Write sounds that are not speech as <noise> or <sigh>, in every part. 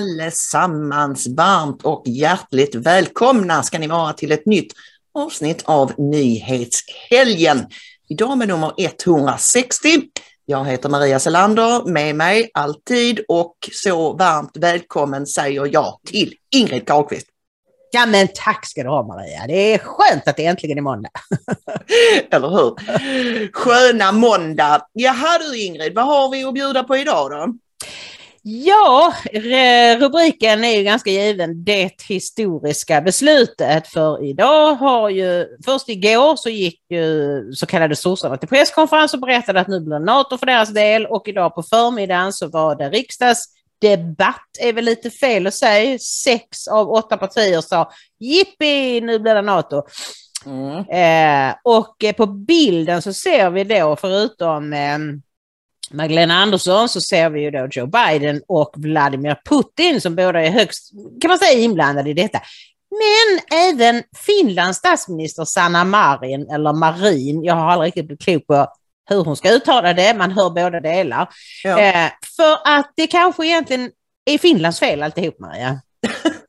Allesammans! Varmt och hjärtligt välkomna ska ni vara till ett nytt avsnitt av Nyhetshelgen. Idag med nummer 160. Jag heter Maria Selander, med mig alltid och så varmt välkommen säger jag till Ingrid Carlqvist. Ja men tack ska du ha Maria, det är skönt att det äntligen är måndag. <laughs> Eller hur? Sköna måndag. Jaha du Ingrid, vad har vi att bjuda på idag då? Ja, rubriken är ju ganska given, det historiska beslutet. För idag har ju, först igår så gick ju så kallade sossarna till presskonferens och berättade att nu blir NATO för deras del och idag på förmiddagen så var det riksdagsdebatt, är väl lite fel att säga. Sex av åtta partier sa jippi, nu blir det NATO. Mm. Eh, och på bilden så ser vi då förutom eh, Magdalena Andersson så ser vi ju då Joe Biden och Vladimir Putin som båda är högst, kan man säga, inblandade i detta. Men även Finlands statsminister Sanna Marin, eller Marin, jag har aldrig riktigt blivit klok på hur hon ska uttala det, man hör båda delar. Ja. Eh, för att det kanske egentligen är Finlands fel alltihop, Maria. <laughs>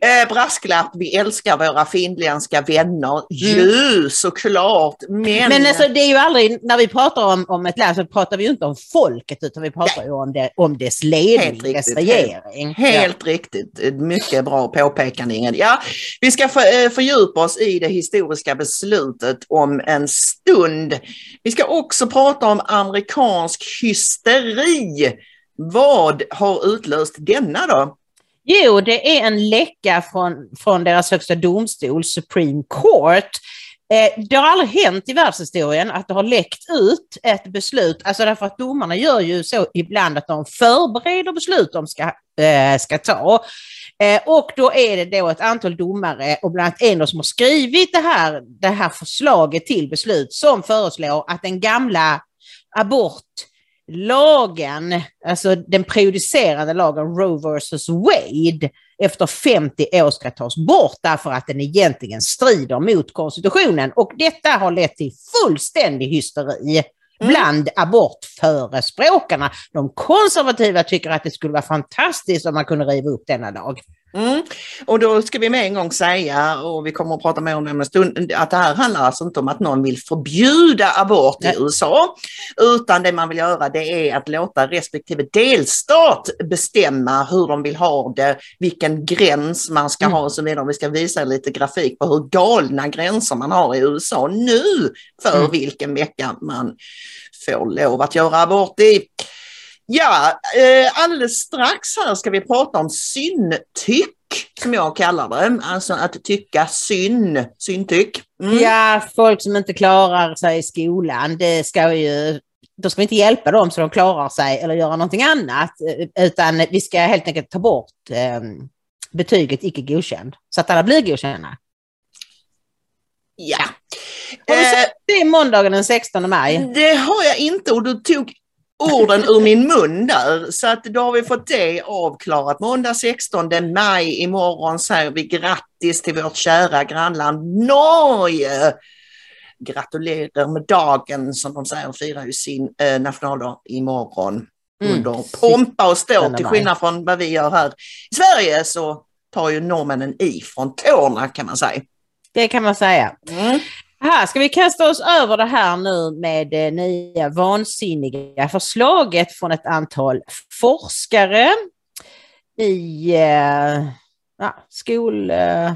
Eh, brasklapp, vi älskar våra finländska vänner. Mm. Ju såklart. Men, men alltså, det är ju aldrig, när vi pratar om, om ett land så pratar vi ju inte om folket utan vi pratar ju om, det, om dess ledning, dess regering. Helt, helt ja. riktigt. Mycket bra påpekande Ingrid. Ja, vi ska för, eh, fördjupa oss i det historiska beslutet om en stund. Vi ska också prata om amerikansk hysteri. Vad har utlöst denna då? Jo, det är en läcka från, från deras högsta domstol, Supreme Court. Eh, det har aldrig hänt i världshistorien att det har läckt ut ett beslut, alltså därför att domarna gör ju så ibland att de förbereder beslut de ska, eh, ska ta. Eh, och då är det då ett antal domare och bland annat en som har skrivit det här, det här förslaget till beslut som föreslår att den gamla abort lagen, alltså den prejudicerande lagen Roe vs Wade efter 50 år ska tas bort därför att den egentligen strider mot konstitutionen. Och detta har lett till fullständig hysteri mm. bland abortförespråkarna. De konservativa tycker att det skulle vara fantastiskt om man kunde riva upp denna lag. Mm. Och då ska vi med en gång säga, och vi kommer att prata mer om det om en stund, att det här handlar alltså inte om att någon vill förbjuda abort Nej. i USA, utan det man vill göra det är att låta respektive delstat bestämma hur de vill ha det, vilken gräns man ska mm. ha och så vidare. Vi ska visa lite grafik på hur galna gränser man har i USA nu för mm. vilken vecka man får lov att göra abort i. Ja, eh, alldeles strax här ska vi prata om syntyck som jag kallar det, alltså att tycka syn, syntyck. Mm. Ja, folk som inte klarar sig i skolan, det ska ju, då ska vi inte hjälpa dem så de klarar sig eller göra någonting annat, eh, utan vi ska helt enkelt ta bort eh, betyget icke godkänd, så att alla blir godkända. Ja. Har du sett det måndagen den 16 maj? Det har jag inte och du tog orden ur min mun där. Så att då har vi fått det avklarat. Måndag 16 maj imorgon säger vi grattis till vårt kära grannland Norge. Gratulerar med dagen som de säger, firar ju sin eh, nationaldag imorgon. Mm. Under pompa och stå, till skillnad från vad vi gör här i Sverige så tar ju norrmännen i från tårna kan man säga. Det kan man säga. Mm. Aha, ska vi kasta oss över det här nu med det nya vansinniga förslaget från ett antal forskare i eh, ja, skol... Eh,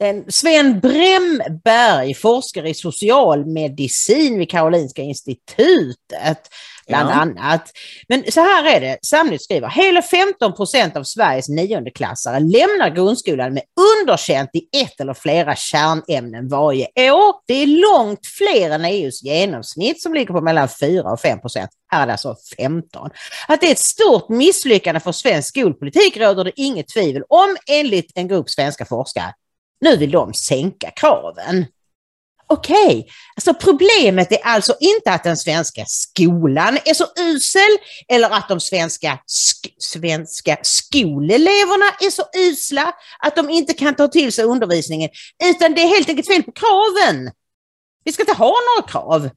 En Sven Bremberg, forskare i socialmedicin vid Karolinska institutet, bland Ja. annat. Men så här är det, Samnytt skriver, hela 15 procent av Sveriges niondeklassare lämnar grundskolan med underkänt i ett eller flera kärnämnen varje år. Det är långt fler än EUs genomsnitt som ligger på mellan 4 och 5 procent. Här är det alltså 15. Att det är ett stort misslyckande för svensk skolpolitik råder det inget tvivel om enligt en grupp svenska forskare. Nu vill de sänka kraven. Okej, alltså problemet är alltså inte att den svenska skolan är så usel eller att de svenska, sk svenska skoleleverna är så usla att de inte kan ta till sig undervisningen, utan det är helt enkelt fel på kraven. Vi ska inte ha några krav.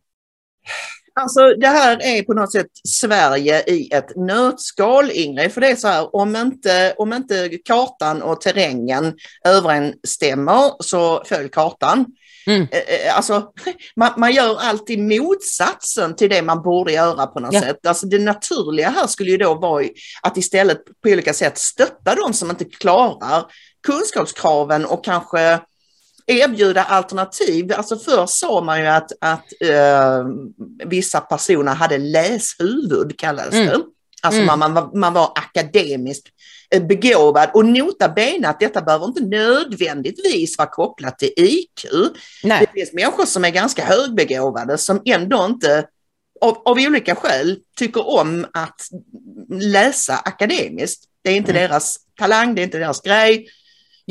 Alltså det här är på något sätt Sverige i ett nötskal, Ingrid. För det är så här, om inte, om inte kartan och terrängen överensstämmer så följ kartan. Mm. Eh, eh, Alltså, <laughs> man, man gör alltid motsatsen till det man borde göra på något Ja. sätt. Alltså det naturliga här skulle ju då vara att istället på olika sätt stötta de som inte klarar kunskapskraven och kanske erbjuda alternativ. Alltså förr sa man ju att, att eh, vissa personer hade läshuvud kallades Mm. det. Alltså Mm. man, man, var, man var akademiskt begåvad och nota bene att detta behöver inte nödvändigtvis vara kopplat till IQ. Nej. Det finns människor som är ganska högbegåvade som ändå inte av, av olika skäl tycker om att läsa akademiskt. Det är inte Mm. deras talang, det är inte deras grej.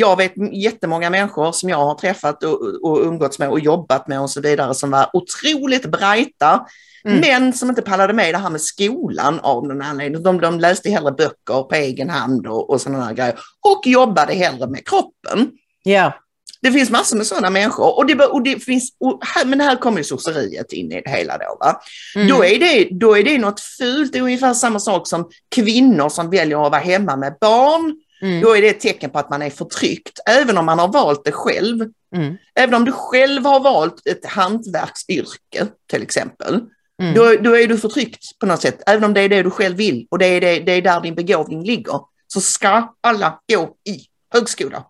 Jag vet jättemånga människor som jag har träffat och, och umgåtts med och jobbat med och så vidare som var otroligt brighta Mm. men som inte pallade med det här med skolan av någon anledning. De, de läste hellre böcker på egen hand och, och sådana grejer och jobbade hellre med kroppen. Ja. Det finns massor med sådana människor och det, och det finns, och här, men här kommer ju sosseriet in i det hela då. Va? Mm. Då, är det, då är det något fult, det är ungefär samma sak som kvinnor som väljer att vara hemma med barn. Mm. Då är det ett tecken på att man är förtryckt, även om man har valt det själv. Mm. Även om du själv har valt ett hantverksyrke till exempel, Mm. då, då är du förtryckt på något sätt. Även om det är det du själv vill och det är, det, det är där din begåvning ligger, så ska alla gå i högskola.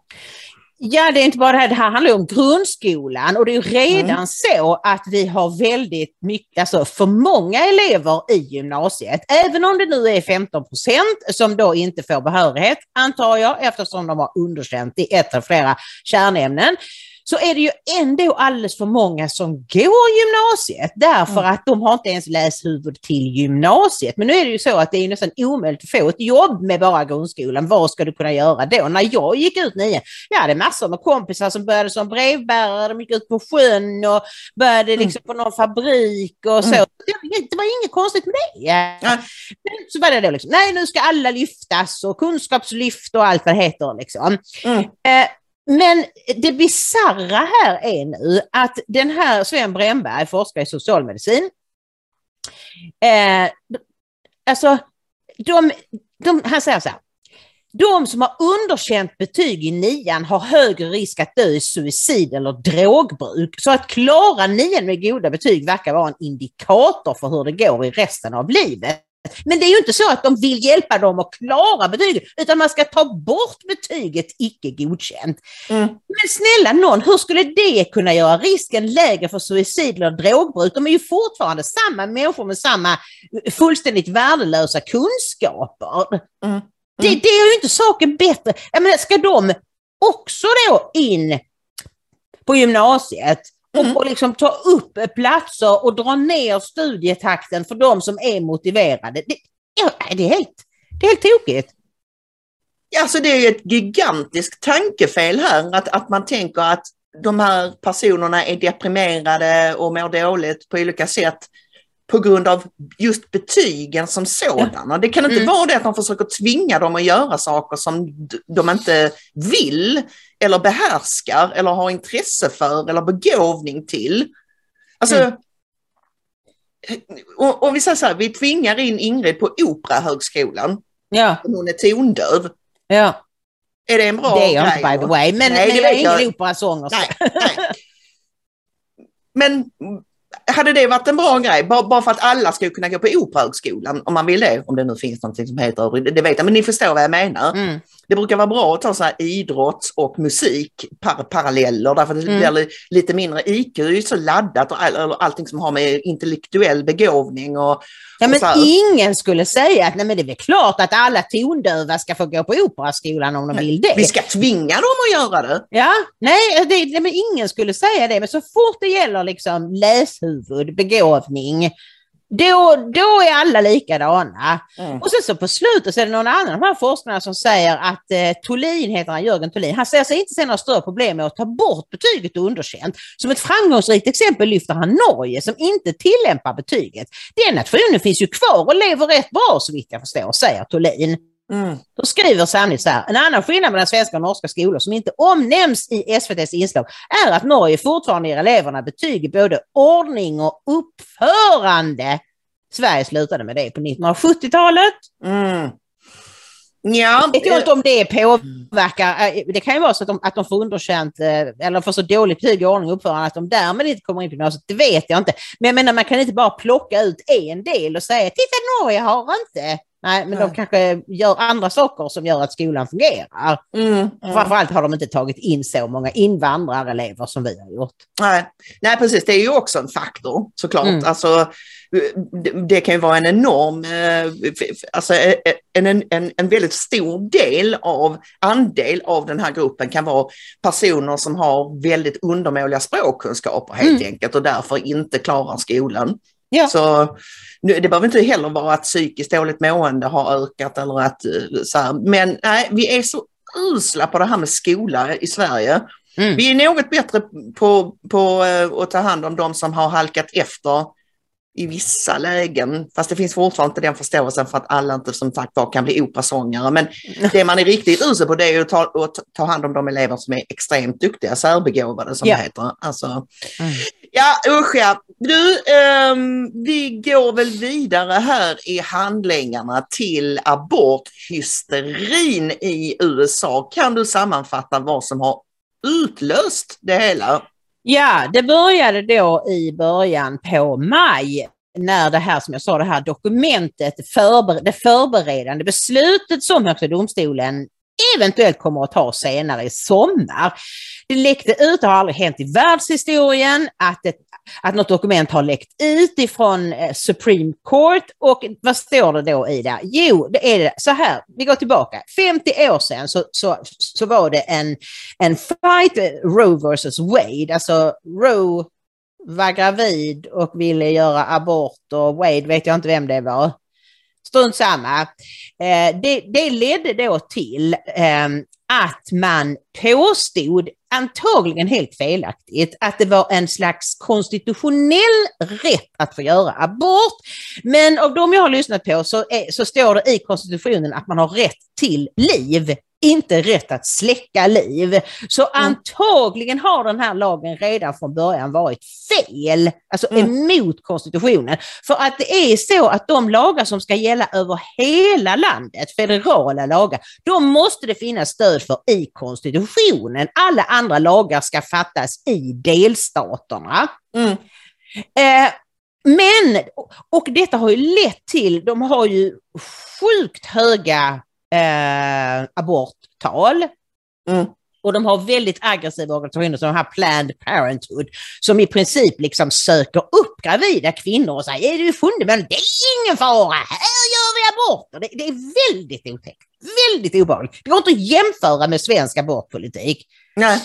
Ja, det är inte bara det här, det här handlar om grundskolan och det är redan Mm. så att vi har väldigt mycket, alltså för många elever i gymnasiet, även om det nu är 15 procent som då inte får behörighet, antar jag, eftersom de har underkänt i ett eller flera kärnämnen, så är det ju ändå alldeles för många som går gymnasiet därför Mm. att de har inte ens läshuvud till gymnasiet. Men nu är det ju så att det är nästan omöjligt att få ett jobb med bara grundskolan. Vad ska du kunna göra då? När jag gick ut nio, jag hade massor med kompisar som började som brevbärare, de gick ut på sjön och började liksom på någon fabrik och så. Mm. Det, var inget konstigt med det. Men så var det då liksom, nej nu ska alla lyftas och kunskapslyft och allt vad det heter liksom. Mm. Eh, men det bizarra här är nu att den här Sven Bremberg, forskare i socialmedicin, eh, alltså de, de, han säger så här, de som har underkänt betyg i nian har högre risk att dö i suicid eller drogbruk. Så att klara nian med goda betyg verkar vara en indikator för hur det går i resten av livet. Men det är ju inte så att de vill hjälpa dem att klara betyget, utan man ska ta bort betyget icke godkänt. Mm. Men snälla någon, hur skulle det kunna göra risken lägre för suicid eller drogbruk? De är ju fortfarande samma människor med samma fullständigt värdelösa kunskaper. Mm. Det, det är ju inte saken bättre. Jag menar, ska de också då in på gymnasiet Mm. och liksom ta upp platser och dra ner studietakten för de som är motiverade? Det, ja, det, är, helt, det är helt tokigt. Alltså det är ju ett gigantiskt tankefel här, att, att man tänker att de här personerna är deprimerade och mår dåligt på olika sätt på grund av just betygen som sådana. Det kan inte Mm. vara det att de försöker tvinga dem att göra saker som de inte vill eller behärskar eller har intresse för eller begåvning till. Alltså, Mm. och, och vi säger så här, vi tvingar in Ingrid på Operahögskolan, Ja, hon är tondöv. ja. Är det en bra det är jag grej inte by the way, men, Nej, men det jag är ingen operasångerska. Men hade det varit en bra grej, bara, bara för att alla ska kunna gå på Operahögskolan om man vill det, om det nu finns någonting som heter det, det vet jag, men ni förstår vad jag menar. Mm det brukar vara bra att ta så här idrotts och musik par paralleller därför att det Mm. blir lite mindre IQ, är ju så laddat och all, all- allting som har med intellektuell begåvning och Ja, men Och ingen skulle säga att nej, men det är väl klart att alla tondöva ska få gå på operaskolan om de vill det. vi ska tvinga dem att göra det. Ja, nej, det, det, men ingen skulle säga det. Men så fort det gäller liksom läshuvud, begåvning, då, då är alla likadana. Mm. Och sen så på slutet så är det någon annan av de här forskarna som säger att eh, Tolin heter han, Jörgen Tolin, han säger sig inte se några större problem med att ta bort betyget underkänt. Som ett framgångsrikt exempel lyfter han Norge som inte tillämpar betyget. Den nationen finns ju kvar och lever rätt bra så vitt jag förstår, säger Tolin. Mm. Då skriver Sandis så här, en annan skillnad mellan svenska och norska skolor som inte omnämns i SVTs inslag är att Norge fortfarande ger eleverna betyg i både ordning och uppförande. Sverige slutade med det på 1970-talet. Mm. Ja, Vet jag inte om det påverkar, eh, det kan ju vara så att de, att de får underkänt eh, eller får så dåligt betyg i ordning och uppförande att de därmed inte kommer in på gymnasiet, det vet jag inte. Men jag menar man kan inte bara plocka ut en del och säga titta Norge har inte. Nej, men de Nej. kanske gör andra saker som gör att skolan fungerar. mm. Mm. Framförallt har de inte tagit in så många invandrarelever som vi har gjort. Nej. Nej, precis. Det är ju också en faktor såklart. Mm. Alltså, det, kan ju vara en enorm, eh, alltså eh, en, en, en, en väldigt stor del av, andel av den här gruppen kan vara personer som har väldigt undermåliga språkkunskaper helt Mm. enkelt och därför inte klarar skolan. Ja. Så nu, det behöver inte heller vara att psykiskt dåligt mående har ökat eller att eh, så här, men nej, vi är så usla på det här med skola i Sverige. Mm. Vi är något bättre på, på eh, att ta hand om de som har halkat efter i vissa lägen, fast det finns fortfarande inte den förståelsen för att alla inte som sagt var kan bli operasångare. Men det man är riktigt usel på det är att ta, att ta hand om de elever som är extremt duktiga, särbegåvade som Ja. det heter. Alltså, Mm. Ja usch ja. Du, ehm, vi går väl vidare här i handlingarna till aborthysterin i USA. Kan du sammanfatta vad som har utlöst det hela? Ja, det började då i början på maj när det här, som jag sa, det här dokumentet, förber det förberedande beslutet som Högsta domstolen eventuellt kommer att ta senare i sommar. Det läckte ut, det har aldrig hänt i världshistorien, att, ett, att något dokument har läckt ut ifrån eh, Supreme Court. Och vad står det då i det? Jo, det är det så här, vi går tillbaka. 50 år sedan så, så, så var det en, en fight, eh, Roe versus Wade, alltså Roe var gravid och ville göra abort och Wade vet jag inte vem det var. Strunt samma. Eh, det, det ledde då till eh, att man påstod, antagligen helt felaktigt, att det var en slags konstitutionell rätt att få göra abort. Men av de jag har lyssnat på så, är, så står det i konstitutionen att man har rätt till liv, inte rätt att släcka liv. Så antagligen har den här lagen redan från början varit fel, alltså Mm. emot konstitutionen. För att det är så att de lagar som ska gälla över hela landet, federala lagar, de måste det finnas stöd för i konstitutionen. Alla andra lagar ska fattas i delstaterna. Mm. Eh, men, och detta har ju lett till, de har ju sjukt höga eh, aborttal. Mm. Och de har väldigt aggressiva organisationer som de här Planned Parenthood som i princip liksom söker upp gravida kvinnor och säger är du funde men det är ingen fara, här gör vi aborter. Det, det är väldigt otäckt, väldigt obehagligt. Det går inte att jämföra med svensk abortpolitik. Nej.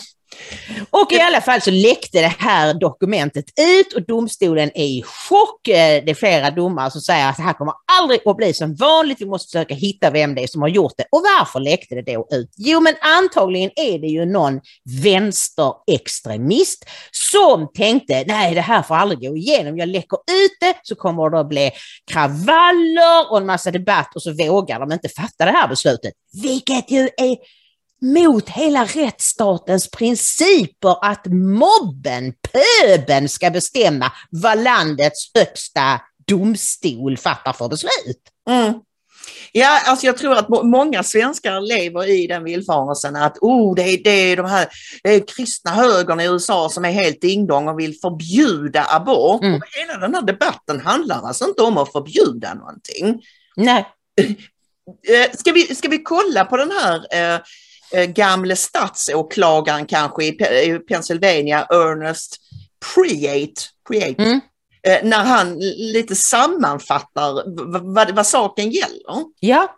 Och i alla fall så läckte det här dokumentet ut och domstolen är i chock. Eh, Det är flera domare som säger att det här kommer aldrig att bli som vanligt. Vi måste försöka hitta vem det är som har gjort det. Och varför läckte det då ut? Jo, men antagligen är det ju någon vänsterextremist som tänkte nej, det här får aldrig gå igenom. Jag läcker ut det så kommer det att bli kravaller och en massa debatt och så vågar de inte fatta det här beslutet. Vilket ju är mot hela rättsstatens principer att mobben, pöben ska bestämma vad landets högsta domstol fattar för beslut. Mm. Ja, alltså jag tror att må- många svenskar lever i den villfarelsen att oh, det, är, det är de här det är kristna högern i USA som är helt dingdong och vill förbjuda abort. Mm. Och hela den här debatten handlar alltså inte om att förbjuda någonting. Nej. Eh, ska, vi, ska vi kolla på den här eh gamle statsåklagaren kanske i, i Pennsylvania, Ernest Preate, Preate mm. eh, när han lite sammanfattar vad, vad saken gäller? Ja.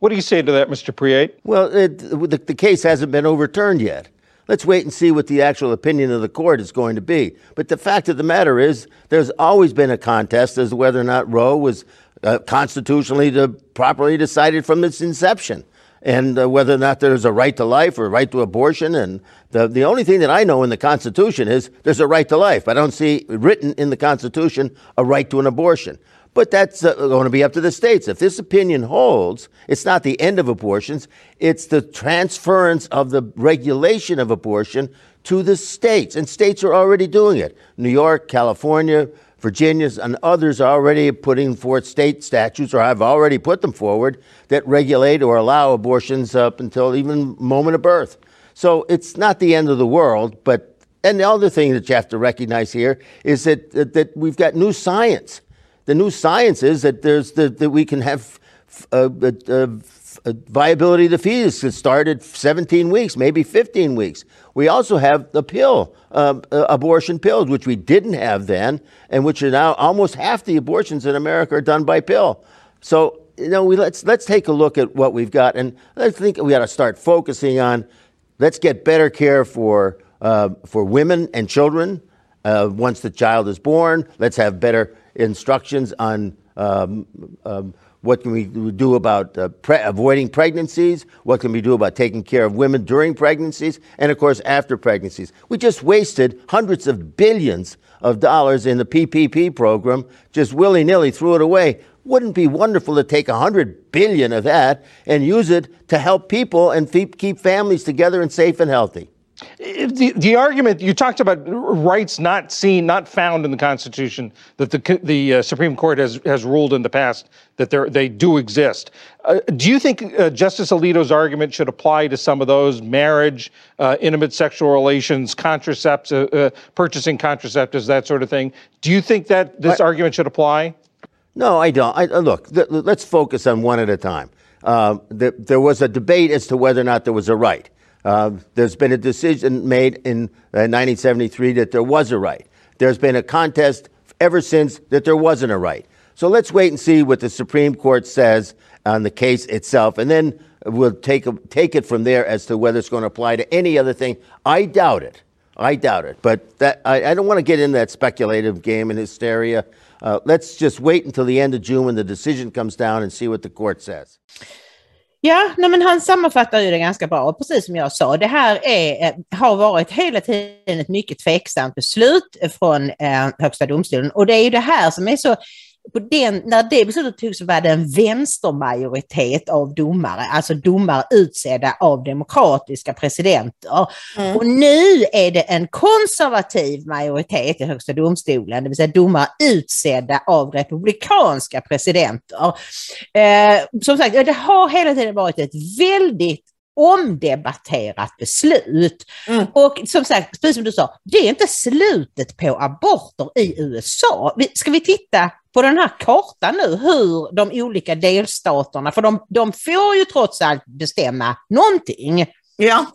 What do you say to that, Mr. Preate? Well, it, the, the case hasn't been overturned yet. Let's wait and see what the actual opinion of the court is going to be. But the fact of the matter is, there's always been a contest as to whether or not Roe was uh, constitutionally to, properly decided from its inception. And uh, whether or not there's a right to life or a right to abortion. And the, the only thing that I know in the Constitution is there's a right to life. I don't see written in the Constitution a right to an abortion. But that's uh, going to be up to the states. If this opinion holds, it's not the end of abortions, it's the transference of the regulation of abortion to the states. And states are already doing it. New York, California, Virginia, and others are already putting forth state statutes, or have already put them forward, that regulate or allow abortions up until even moment of birth. So it's not the end of the world, but and the other thing that you have to recognize here is that, that, that we've got new science the new science is that there's the, that we can have a, a, a viability of the fetus that started 17 weeks, maybe 15 weeks. We also have the pill, uh, uh, abortion pills, which we didn't have then, and which are now almost half the abortions in America are done by pill. So you know, we, let's let's take a look at what we've got, and I think we got to start focusing on. Let's get better care for uh, for women and children uh, once the child is born. Let's have better instructions on um, um, what can we do about uh, pre- avoiding pregnancies? What can we do about taking care of women during pregnancies? And of course, after pregnancies. We just wasted hundreds of billions of dollars in the PPP program, just willy nilly threw it away. Wouldn't it be wonderful to take a hundred billion of that and use it to help people and keep families together and safe and healthy? The, the argument you talked about rights not seen, not found in the Constitution that the the uh, Supreme Court has has ruled in the past that they do exist. Uh, do you think uh, Justice Alito's argument should apply to some of those marriage, uh, intimate sexual relations, contraceptives, uh, uh, purchasing contraceptives, that sort of thing? Do you think that this I, argument should apply? No, I don't. I, look, th- let's focus on one at a time. The, there was a debate as to whether or not there was a right. Uh, there's been a decision made in uh, 1973 that there was a right. There's been a contest ever since that there wasn't a right. So let's wait and see what the Supreme Court says on the case itself, and then we'll take, take it from there as to whether it's going to apply to any other thing. I doubt it. I doubt it. But that, I, I don't want to get into that speculative game and hysteria. Uh, let's just wait until the end of June when the decision comes down and see what the court says. Ja, nej men han sammanfattar ju det ganska bra. Och precis som jag sa, det här är, eh, har varit hela tiden ett mycket tveksamt beslut från eh, Högsta domstolen. Och det är ju det här som är så den, när det beslutet togs var det en vänstermajoritet av domare, alltså domare utsedda av demokratiska presidenter. Mm. Och nu är det en konservativ majoritet i Högsta domstolen, det vill säga domare utsedda av republikanska presidenter. Eh, som sagt, det har hela tiden varit ett väldigt omdebatterat beslut. Mm. Och som sagt, precis som du sa, det är inte slutet på aborter i USA. Ska vi titta på den här kartan nu hur de olika delstaterna, för de, de får ju trots allt bestämma någonting. Ja,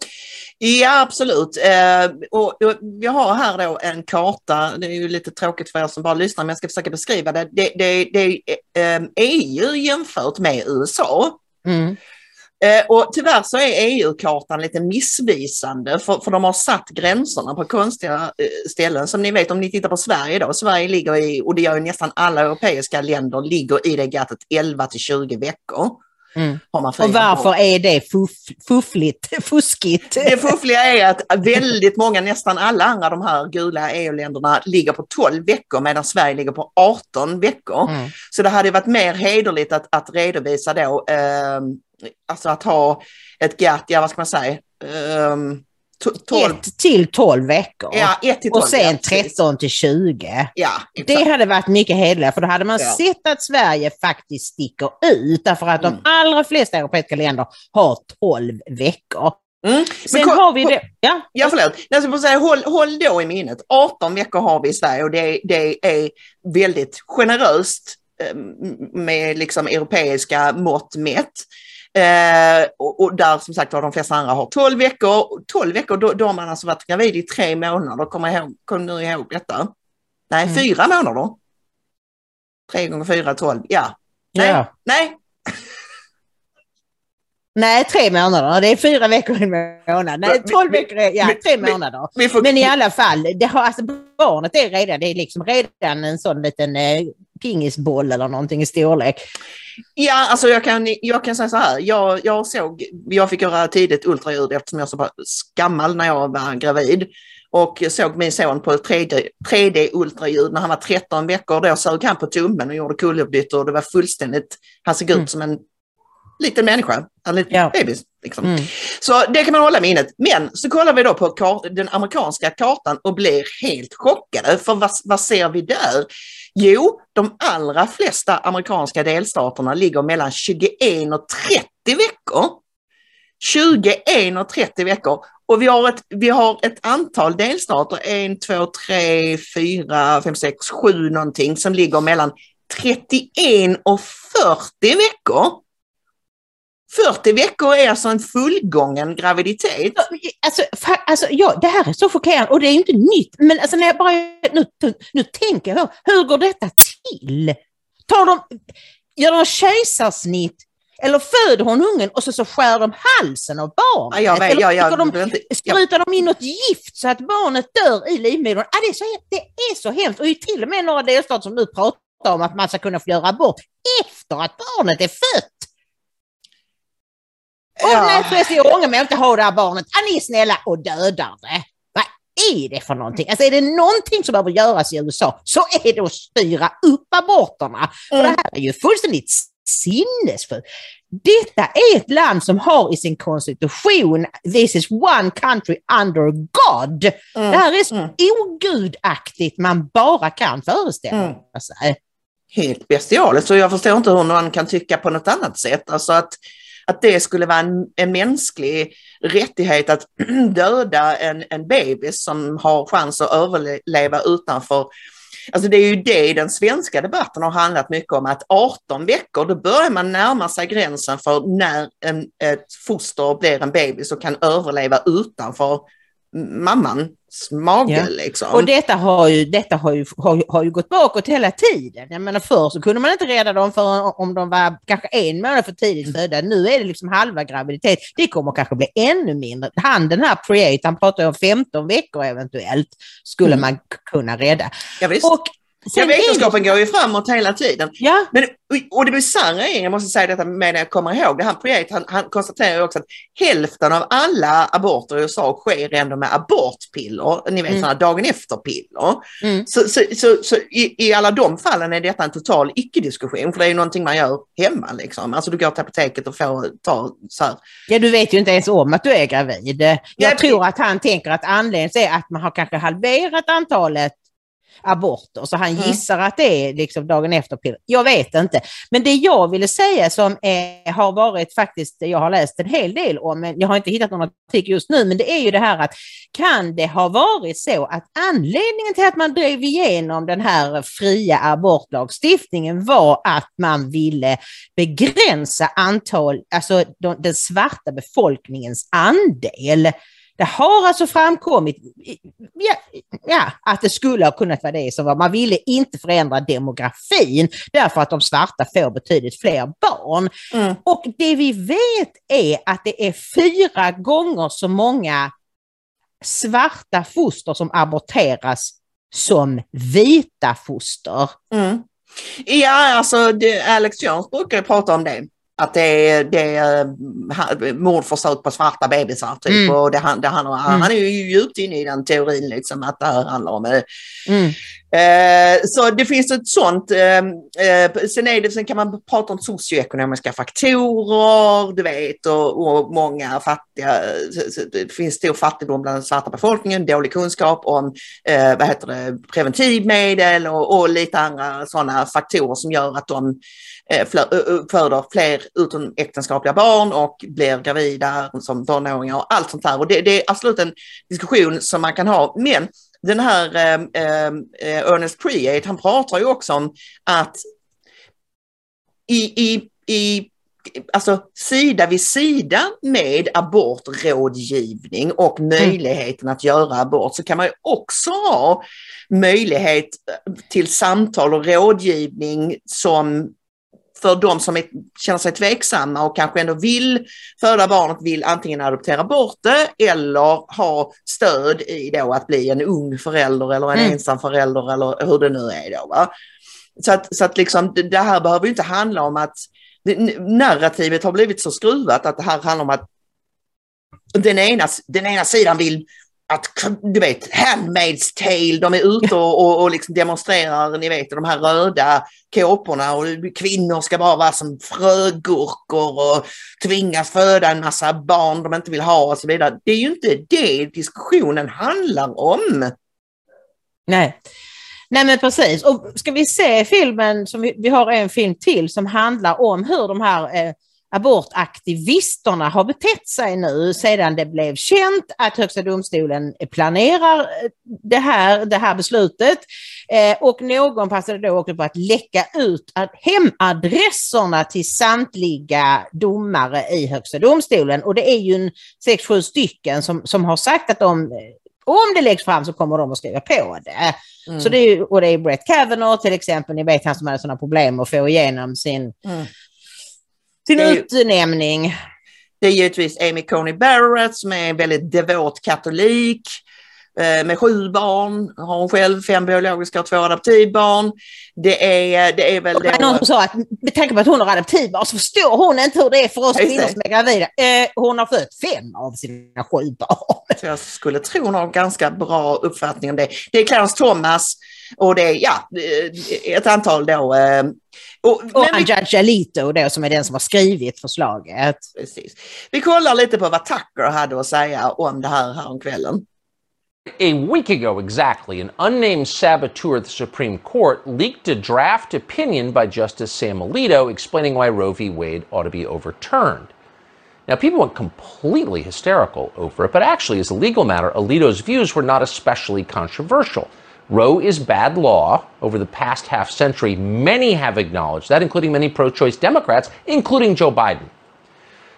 ja absolut. Eh, och, och, jag har här då en karta, det är ju lite tråkigt för er som bara lyssnar men jag ska försöka beskriva det. Det, det, det är eh, EU jämfört med USA. Mm. Eh, och tyvärr så är EU-kartan lite missvisande för, för de har satt gränserna på konstiga eh, ställen. Som ni vet om ni tittar på Sverige då, Sverige ligger i, och det gör ju nästan alla europeiska länder, ligger i det gattet 11 till 20 veckor. Mm. och varför på. är det fuff, fuffligt, <laughs> fuskigt? Det fuffliga är att väldigt många, nästan alla andra de här gula EU-länderna ligger på 12 veckor medan Sverige ligger på 18 veckor. Mm. Så det hade varit mer hederligt att, att redovisa då eh, alltså att ha ett GATT, ja vad ska man säga, um, 12. 1 till 12 veckor. Ja, 1 till 12, och sen ja, 13 till 20. Ja, det hade varit mycket hederligare för då hade man sett att Sverige faktiskt sticker ut därför att mm. de allra flesta europeiska länder har 12 veckor. Mm. Sen Men, har vi det. Ja, ja förlåt. Jag säga, håll, håll då i minnet, 18 veckor har vi i Sverige och det, det är väldigt generöst eh, med liksom europeiska mått mätt. Eh, och, och, där som sagt var de flesta andra har 12 veckor. 12 veckor, då, då har man alltså varit gravid i tre månader. Kommer ihåg, kom nu ihåg detta? Nej, Mm. fyra månader. Tre gånger fyra, tolv. Ja. Nej, Ja. nej. <laughs> Nej, tre månader. Det är fyra veckor i en månad. Nej, tolv veckor är, ja, tre månader. Men i alla fall, det har, alltså, barnet är redan, det är liksom redan en sån liten eh, pingisboll eller någonting i storlek. Ja, alltså jag kan, jag kan säga så här. Jag, jag såg, jag fick göra tidigt ultraljud eftersom jag var så gammal när jag var gravid. Och såg min son på 3D, 3D-ultraljud när han var 13 veckor. Då sög han på tummen och gjorde kullerbyttor och det var fullständigt, han såg ut Mm. som en liten människa, en liten Ja. bebis. Liksom. Mm. Så det kan man hålla i minnet. Men så kollar vi då på den amerikanska kartan och blir helt chockade. För vad, vad ser vi där? Jo, de allra flesta amerikanska delstaterna ligger mellan 21 och 30 veckor. 21 och 30 veckor. Och vi har ett, vi har ett antal delstater, 1, 2, 3, 4, 5, 6, 7 någonting som ligger mellan 31 och 40 veckor. 40 veckor är alltså en fullgången graviditet. Alltså, fa- alltså ja, det här är så chockerande och det är ju inte nytt. Men alltså, när jag bara, nu, nu tänker jag, hur går detta till? Tar de, gör de kejsarsnitt eller föder hon ungen och så, så skär de halsen av barnet? Ja, vet, eller jag, skickar de, inte- ja. sprutar de in något gift så att barnet dör i livmodern? Ah, det, är så, det är så hemskt. Och det är till och med några delstater som nu pratar om att man ska kunna få göra abort efter att barnet är fött. Åh Ja. nej förresten, jag ångrar mig att inte ha det här barnet. Ah, ni är snälla och dödar det. Vad är det för någonting? Alltså är det någonting som behöver göras i USA så är det att styra upp aborterna. Och det här är ju fullständigt sinnesfullt. Detta är ett land som har i sin konstitution this is one country under God. Mm, Det här är så mm. ogudaktigt man bara kan föreställa Mm. sig. helt bestialiskt och jag förstår inte hur någon kan tycka på något annat sätt. Alltså att, att det skulle vara en, en mänsklig rättighet att <clears throat> döda en, en bebis som har chans att överleva utanför. Alltså det är ju det den svenska debatten har handlat mycket om, att 18 veckor, då börjar man närma sig gränsen för när en, ett foster blir en bebis och kan överleva utanför mammans mage. Ja. Liksom. Och detta har ju, detta har ju, har, har ju gått bakåt hela tiden. Jag menar förr så kunde man inte rädda dem för om de var kanske en månad för tidigt födda. Nu är det liksom halva graviditet. Det kommer kanske bli ännu mindre. Han den här Create, han pratar om 15 veckor eventuellt skulle Mm. man kunna rädda. ja. Och sen är det- vetenskapen går ju framåt hela tiden. Ja, Men, och det bisarra är, jag måste säga detta med jag kommer ihåg det, han, han, han konstaterar också att hälften av alla aborter i USA sker ändå med abortpiller, ni vet Mm. sådana dagen efter-piller. Mm. Så, så, så, så i, i alla de fallen är detta en total icke-diskussion, för det är ju någonting man gör hemma liksom. Alltså du går till apoteket och får ta så här. Ja, du vet ju inte ens om att du är gravid. Jag Ja, tror att han tänker att anledningen är att man har kanske halverat antalet aborter, så han Mm. gissar att det är liksom dagen efter piller. Jag vet inte. Men det jag ville säga som är, har varit faktiskt, jag har läst en hel del om, men jag har inte hittat någon artikel just nu, men det är ju det här att kan det ha varit så att anledningen till att man drev igenom den här fria abortlagstiftningen var att man ville begränsa antal, alltså de, den svarta befolkningens andel. Det har alltså framkommit ja, ja, att det skulle ha kunnat vara det som var. Man ville inte förändra demografin därför att de svarta får betydligt fler barn. Mm. Och det vi vet är att det är fyra gånger så många svarta foster som aborteras som vita foster. Mm. Ja, alltså det, Alex Jones brukar ju prata om det. Att det är, det är mordförsök på svarta bebisar typ. Mm. Och det, det handlar, Han är ju djupt inne i den teorin liksom att det här handlar om. eh, Mm. Eh, så det finns ett sånt. Eh, eh, sen, är det, sen kan man prata om socioekonomiska faktorer, du vet, och, och många fattiga. Det finns stor fattigdom bland den svarta befolkningen, dålig kunskap om eh, vad heter det, preventivmedel och, och lite andra sådana faktorer som gör att de föder fler utomäktenskapliga barn och blir gravida som tonåringar och allt sånt där. Och det, det är absolut en diskussion som man kan ha. Men den här eh, eh, Ernest Priate, han pratar ju också om att i, i, i alltså sida vid sida med abortrådgivning och Mm. möjligheten att göra abort så kan man ju också ha möjlighet till samtal och rådgivning som för de som är, känner sig tveksamma och kanske ändå vill föda barnet, vill antingen adoptera bort det eller ha stöd i då att bli en ung förälder eller en Mm. ensam förälder eller hur det nu är då. Va? Så att, så att liksom, det- här behöver inte handla om att narrativet har blivit så skruvat att det här handlar om att den ena, den ena sidan vill att, du vet, Handmaid's Tale, de är ute och, och, och liksom demonstrerar, ni vet, de här röda kåporna och kvinnor ska bara vara som frögurkor och tvingas föda en massa barn de inte vill ha och så vidare. Det är ju inte det diskussionen handlar om. Nej. Nej men precis. Och ska vi se filmen, som vi, vi har en film till som handlar om hur de här eh, abortaktivisterna har betett sig nu sedan det blev känt att Högsta domstolen planerar eh, det här, det här beslutet. Eh, och någon passade då också på att läcka ut hemadresserna till samtliga domare i Högsta domstolen. Och det är ju en sex, sju stycken som, som har sagt att de eh, om det läggs fram så kommer de att skriva på det. Mm. Så det är, och det är Brett Kavanaugh till exempel, ni vet han som hade sådana problem att få igenom sin, Mm. Sin Det ju- utnämning. Det är givetvis Amy Coney Barrett som är en väldigt devot katolik eh, med sju barn, har hon själv fem biologiska och två adoptivbarn. Det är, det är väl Det var någon som sa att med tanke på att hon har adoptivbarn så förstår hon inte hur det är för oss Just kvinnor som är gravida. Eh, hon har fött fem av sina sju barn. Jag skulle tro hon har en ganska bra uppfattning om det. Det är Clarence Thomas och det är ja, ett antal då. eh, Och, Och men vi, då, som är den som har skrivit förslaget. precis. vi kollar lite på vad Tucker hade att säga om det här häromkvällen. A week ago exactly, an unnamed saboteur at the Supreme Court leaked a draft opinion by Justice Sam Alito explaining why Roe v. Wade ought to be overturned. Now, people went completely hysterical over it, but actually, as a legal matter, Alito's views were not especially controversial. Roe is bad law. Over the past half century, many have acknowledged that, including many pro choice Democrats, including Joe Biden.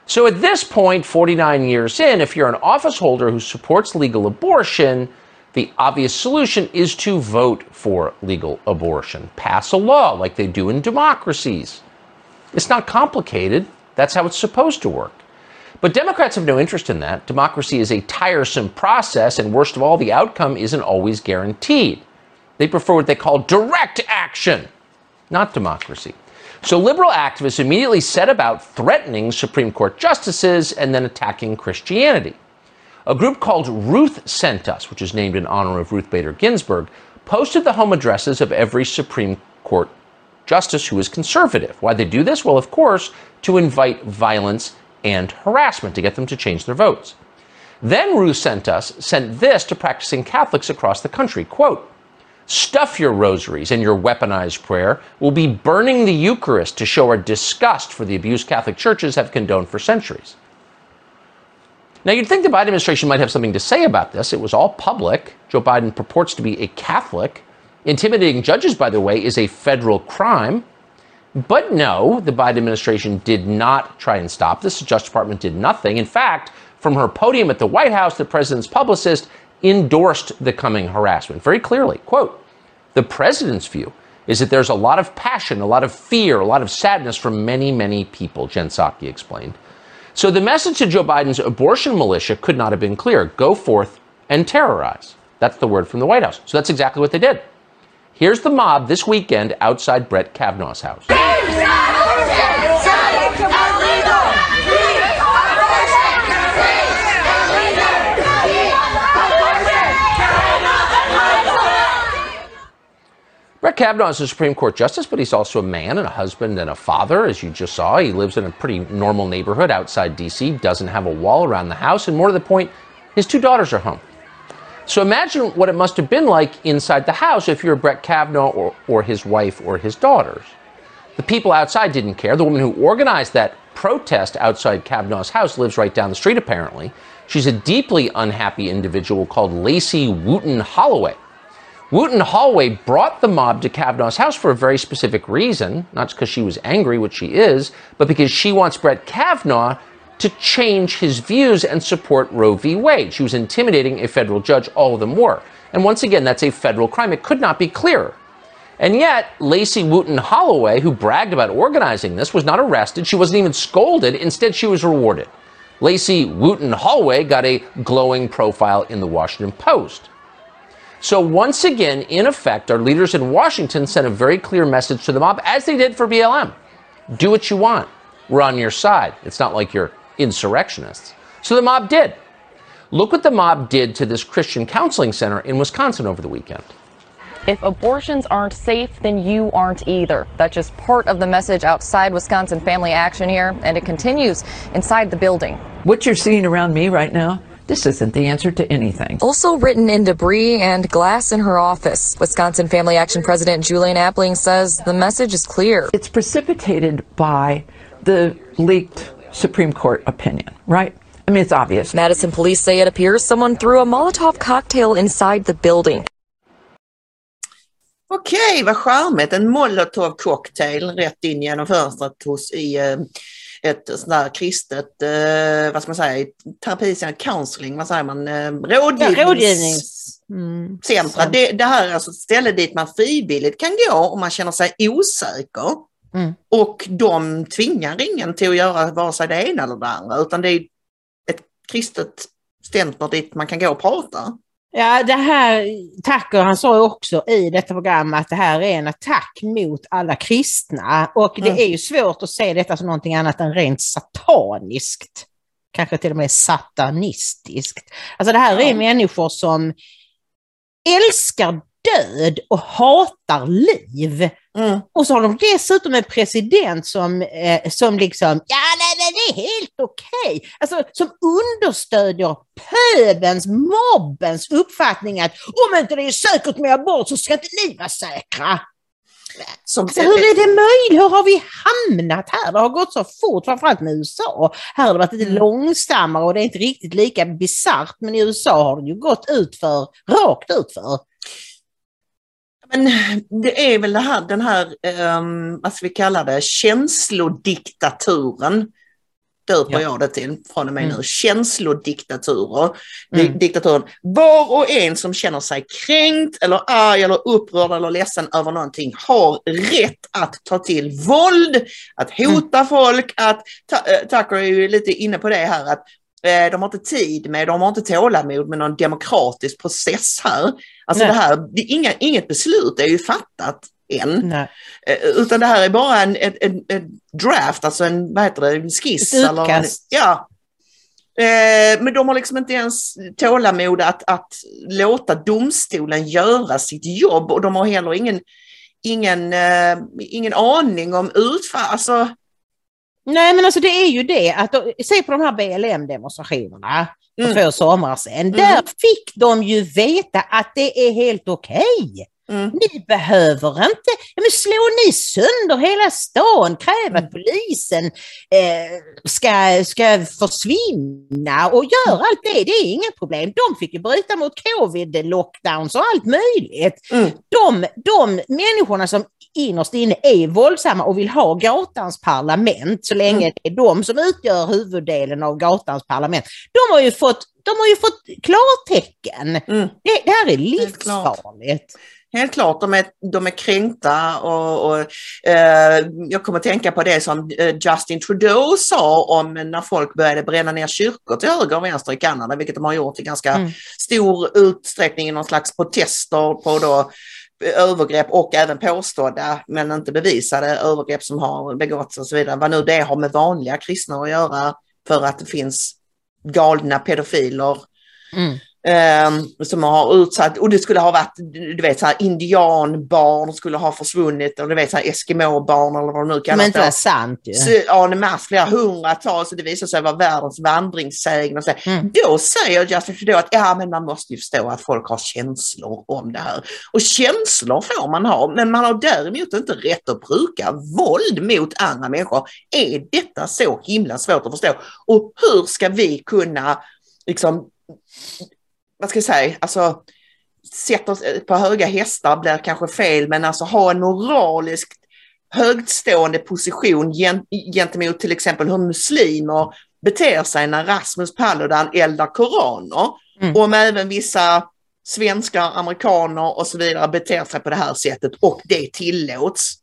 So at this point, 49 years in, if you're an office holder who supports legal abortion, the obvious solution is to vote for legal abortion. Pass a law like they do in democracies. It's not complicated. That's how it's supposed to work. But Democrats have no interest in that. Democracy is a tiresome process, and worst of all, the outcome isn't always guaranteed. They prefer what they call direct action, not democracy. So liberal activists immediately set about threatening Supreme Court justices and then attacking Christianity. A group called Ruth Sent Us, which is named in honor of Ruth Bader Ginsburg, posted the home addresses of every Supreme Court justice who is conservative. Why they do this? Well, of course, to invite violence and harassment to get them to change their votes. Then Ruth sent us sent this to practicing Catholics across the country. Quote, Stuff your rosaries and your weaponized prayer. We'll be burning the Eucharist to show our disgust for the abuse Catholic churches have condoned for centuries. Now, you'd think the Biden administration might have something to say about this. It was all public. Joe Biden purports to be a Catholic. Intimidating judges, by the way, is a federal crime. But no, the Biden administration did not try and stop this. The Justice Department did nothing. In fact, from her podium at the White House, the president's publicist endorsed the coming harassment very clearly. Quote, the president's view is that there's a lot of passion, a lot of fear, a lot of sadness from many, many people, Jen Psaki explained. So the message to Joe Biden's abortion militia could not have been clear. Go forth and terrorize. That's the word from the White House. So that's exactly what they did. Here's the mob this weekend outside Brett Kavanaugh's house. Brett Kavanaugh is a Supreme Court justice, but he's also a man and a husband and a father, as you just saw. He lives in a pretty normal neighborhood outside D.C., doesn't have a wall around the house, and more to the point, his two daughters are home. So imagine what it must have been like inside the house if you're Brett Kavanaugh or, or his wife or his daughters. The people outside didn't care. The woman who organized that protest outside Kavanaugh's house lives right down the street, apparently. She's a deeply unhappy individual called Lacey Wooten Holloway. Wooten Holloway brought the mob to Kavanaugh's house for a very specific reason, not because she was angry, which she is, but because she wants Brett Kavanaugh to change his views and support Roe v. Wade. She was intimidating a federal judge all the more. And once again, that's a federal crime. It could not be clearer. And yet, Lacey Wooten Holloway, who bragged about organizing this, was not arrested. She wasn't even scolded. Instead, she was rewarded. Lacey Wooten Holloway got a glowing profile in the Washington Post. So, once again, in effect, our leaders in Washington sent a very clear message to the mob, as they did for BLM do what you want. We're on your side. It's not like you're insurrectionists. So the mob did. Look what the mob did to this Christian counseling center in Wisconsin over the weekend. If abortions aren't safe, then you aren't either. That's just part of the message outside Wisconsin Family Action here, and it continues inside the building. What you're seeing around me right now, this isn't the answer to anything. Also written in debris and glass in her office. Wisconsin Family Action President Julian Appling says the message is clear. It's precipitated by the leaked Supreme Court opinion, right? I mean, it's obvious. Madison police say it appears someone threw a Molotov cocktail inside the building. Okej, vad charmigt. En molotov cocktail rätt in genom fönstret hos i eh, ett sånt där kristet, eh, vad ska man säga, terapi, counseling, vad säger man, eh, rådgivnings... Ja, rådgivnings. Mm. Centra. Det, det här är alltså ett ställe dit man frivilligt kan gå om man känner sig osäker. Mm. Och de tvingar ingen till att göra vare sig det ena eller det andra, utan det är ett kristet stämpel dit man kan gå och prata. Ja, det här, Tacker han sa också i detta program att det här är en attack mot alla kristna och det Mm. är ju svårt att se detta som någonting annat än rent sataniskt. Kanske till och med satanistiskt. Alltså det här är Ja. människor som älskar död och hatar liv. Mm. Och så har de dessutom en president som, eh, som liksom, ja nej men det är helt okej. Alltså som understödjer pöbens, mobbens uppfattning att om inte det är säkert med abort så ska inte ni vara säkra. Som, Alltså, hur är det möjligt? Hur har vi hamnat här? Det har gått så fort, framförallt med USA. Här har det varit lite Mm. långsammare och det är inte riktigt lika bisarrt, men i USA har det ju gått ut för, rakt ut för. Men det är väl det här, den här, um, vad ska vi kalla det, känslodiktaturen. Döper Ja. jag det till från och med Mm. nu. Känslodiktaturer. Di- Mm. Diktaturen. Var och en som känner sig kränkt eller arg eller upprörd eller ledsen över någonting har rätt att ta till våld, att hota folk, att, eh, Tucker är ju lite inne på det här, att de har inte tid med, de har inte tålamod med någon demokratisk process här. Alltså Nej. det här, det inga, inget beslut är ju fattat än. Nej. Eh, Utan det här är bara en, en, en, en draft, alltså en, vad heter det, en skiss. Ett eller- utkast. ja. Eh, men de har liksom inte ens tålamod att, att låta domstolen göra sitt jobb och de har heller ingen, ingen, eh, ingen aning om utfall. Alltså, Nej men alltså det är ju det att, se på de här BLM-demonstrationerna för Mm. två somrar sedan. Där fick de ju veta att det är helt okej. mm, Ni behöver inte, ja, men slå ni sönder hela stan, kräv Mm. att polisen eh, ska, ska försvinna och gör allt det, det är inga problem. De fick ju bryta mot covid-lockdowns och allt möjligt. mm, De, de människorna som innerst inne är våldsamma och vill ha gatans parlament, så länge Mm. det är de som utgör huvuddelen av gatans parlament, de har ju fått, de har ju fått klartecken. mm. Det, det här är livsfarligt. Helt klart, de är, de är kränkta och, och eh, jag kommer att tänka på det som eh, Justin Trudeau sa om när folk började bränna ner kyrkor till höger och vänster i Kanada, vilket de har gjort i ganska Mm. stor utsträckning i någon slags protester på då övergrepp och även påstådda men inte bevisade övergrepp som har begåtts och så vidare. Vad nu det har med vanliga kristna att göra för att det finns galna pedofiler Mm eh, som har utsatt, och det skulle ha varit, du vet så här indianbarn skulle ha försvunnit, och du vet så här eskimobarn eller vad de nu Men kallas inte för. var sant ju. Så, ja, en mass, flera hundratals, och det visar sig vara världens vandringssägner. så. Mm. Då säger Justin Trudeau att ja, men man måste ju förstå att folk har känslor om det här. Och känslor får man ha, men man har däremot inte rätt att bruka våld mot andra människor. Är detta så himla svårt att förstå? Och hur ska vi kunna, liksom, vad ska jag säga, alltså sätter på höga hästar blir kanske fel, men alltså ha en moraliskt högtstående position gen, gentemot till exempel hur muslimer beter sig när Rasmus Paludan eldar koraner. Mm. Om även vissa svenskar, amerikaner och så vidare beter sig på det här sättet och det tillåts.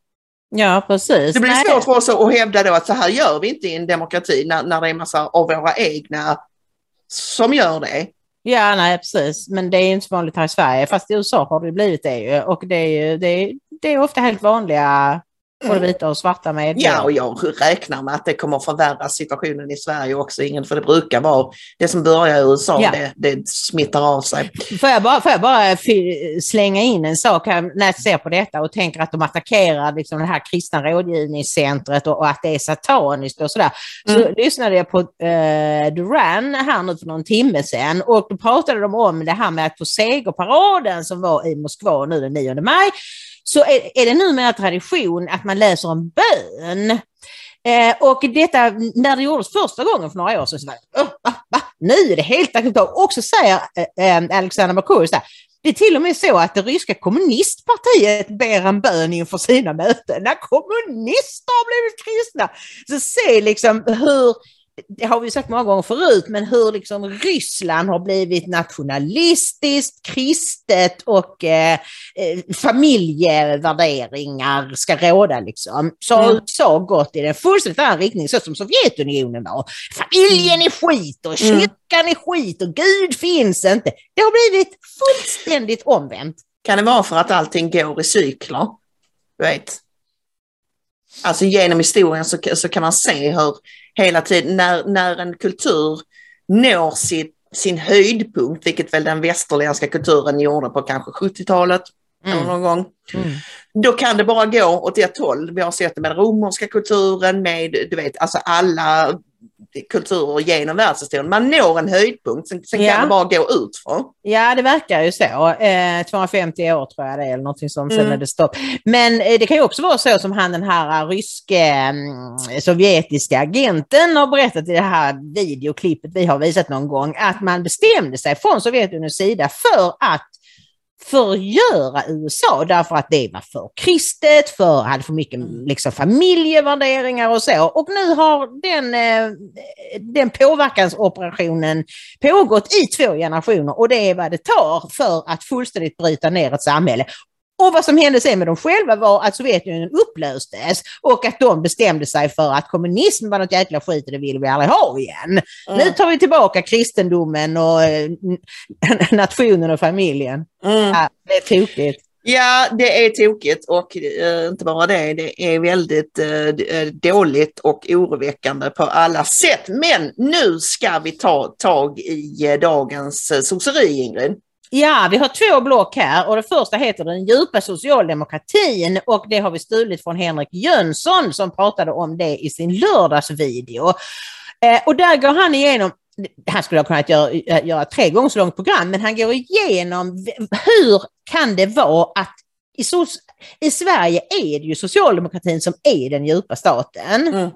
Ja, precis. Det blir Nej, svårt för oss att hävda då att så här gör vi inte i en demokrati när, när det är massa av våra egna som gör det. Ja, nej, precis. Men det är inte så vanligt här i Sverige. Fast i USA har det blivit det ju. Och det är, ju, det är, det är ofta helt vanliga både vita och svarta medborgare. Ja, och jag räknar med att det kommer förvärra situationen i Sverige också, Ingen, för det brukar vara det som börjar i USA, Ja. det, det smittar av sig. Får jag bara, får jag bara slänga in en sak här när jag ser på detta och tänker att de attackerar liksom det här kristna rådgivningscentret och, och att det är sataniskt och sådär. Så Mm. lyssnade jag på eh, Duran här nu för någon timme sedan och då pratade de om det här med att på segerparaden som var i Moskva nu den 9 maj så är, är det numera tradition att man läser en bön. Eh, och detta, när det gjordes första gången för några år sedan, så var det, va, va? nu är det helt acceptabelt. Och så säger eh, eh Alexander Markoolio det är till och med så att det ryska kommunistpartiet ber en bön inför sina möten. När kommunister har blivit kristna! Så se liksom hur, det har vi sagt många gånger förut, men hur liksom Ryssland har blivit nationalistiskt, kristet och eh, eh, familjevärderingar ska råda. Liksom. Så har Mm. USA gått i den fullständigt annan riktning, så som Sovjetunionen var. Familjen är skit och Mm. kyrkan är skit och Gud finns inte. Det har blivit fullständigt omvänt. Kan det vara för att allting går i cykler? Du vet. Alltså genom historien så, så kan man se hur hela tiden när, när en kultur når sitt, sin höjdpunkt, vilket väl den västerländska kulturen gjorde på kanske 70-talet eller Mm. någon gång. Mm. Då kan det bara gå åt ett håll. Vi har sett det med den romerska kulturen, med du vet, alltså alla kulturer genom världshistorien. Man når en höjdpunkt, sen, sen Ja. kan det bara gå ut för. Ja, det verkar ju så. Eh, 250 år tror jag det är, eller någonting sen Mm. är det stopp. Men eh, det kan ju också vara så som han den här eh, ryske mm, sovjetiska agenten har berättat i det här videoklippet vi har visat någon gång, att man bestämde sig från Sovjetunionens sida för att förgöra USA därför att det var för kristet, för hade för mycket liksom, familjevärderingar och så. Och nu har den, eh, den påverkansoperationen pågått i två generationer och det är vad det tar för att fullständigt bryta ner ett samhälle. Och vad som hände sen med dem själva var att Sovjetunionen upplöstes och att de bestämde sig för att kommunism var något jäkla skit och det vill vi aldrig ha igen. Nu tar vi tillbaka kristendomen och eh, nationen och familjen. Mm. Ja, det är tokigt. Ja, det är tokigt och eh, inte bara det, det är väldigt eh, eh, dåligt och oroväckande på alla sätt. Men nu ska vi ta tag i eh, dagens eh, sosseri, Ingrid. Ja, vi har två block här och det första heter Den djupa socialdemokratin och det har vi stulit från Henrik Jönsson som pratade om det i sin lördagsvideo. Eh, och där går han igenom han skulle ha kunnat göra, göra ett tre gånger så långt program, men han går igenom hur kan det vara att i, sos- i Sverige är det ju socialdemokratin som är den djupa staten. Mm.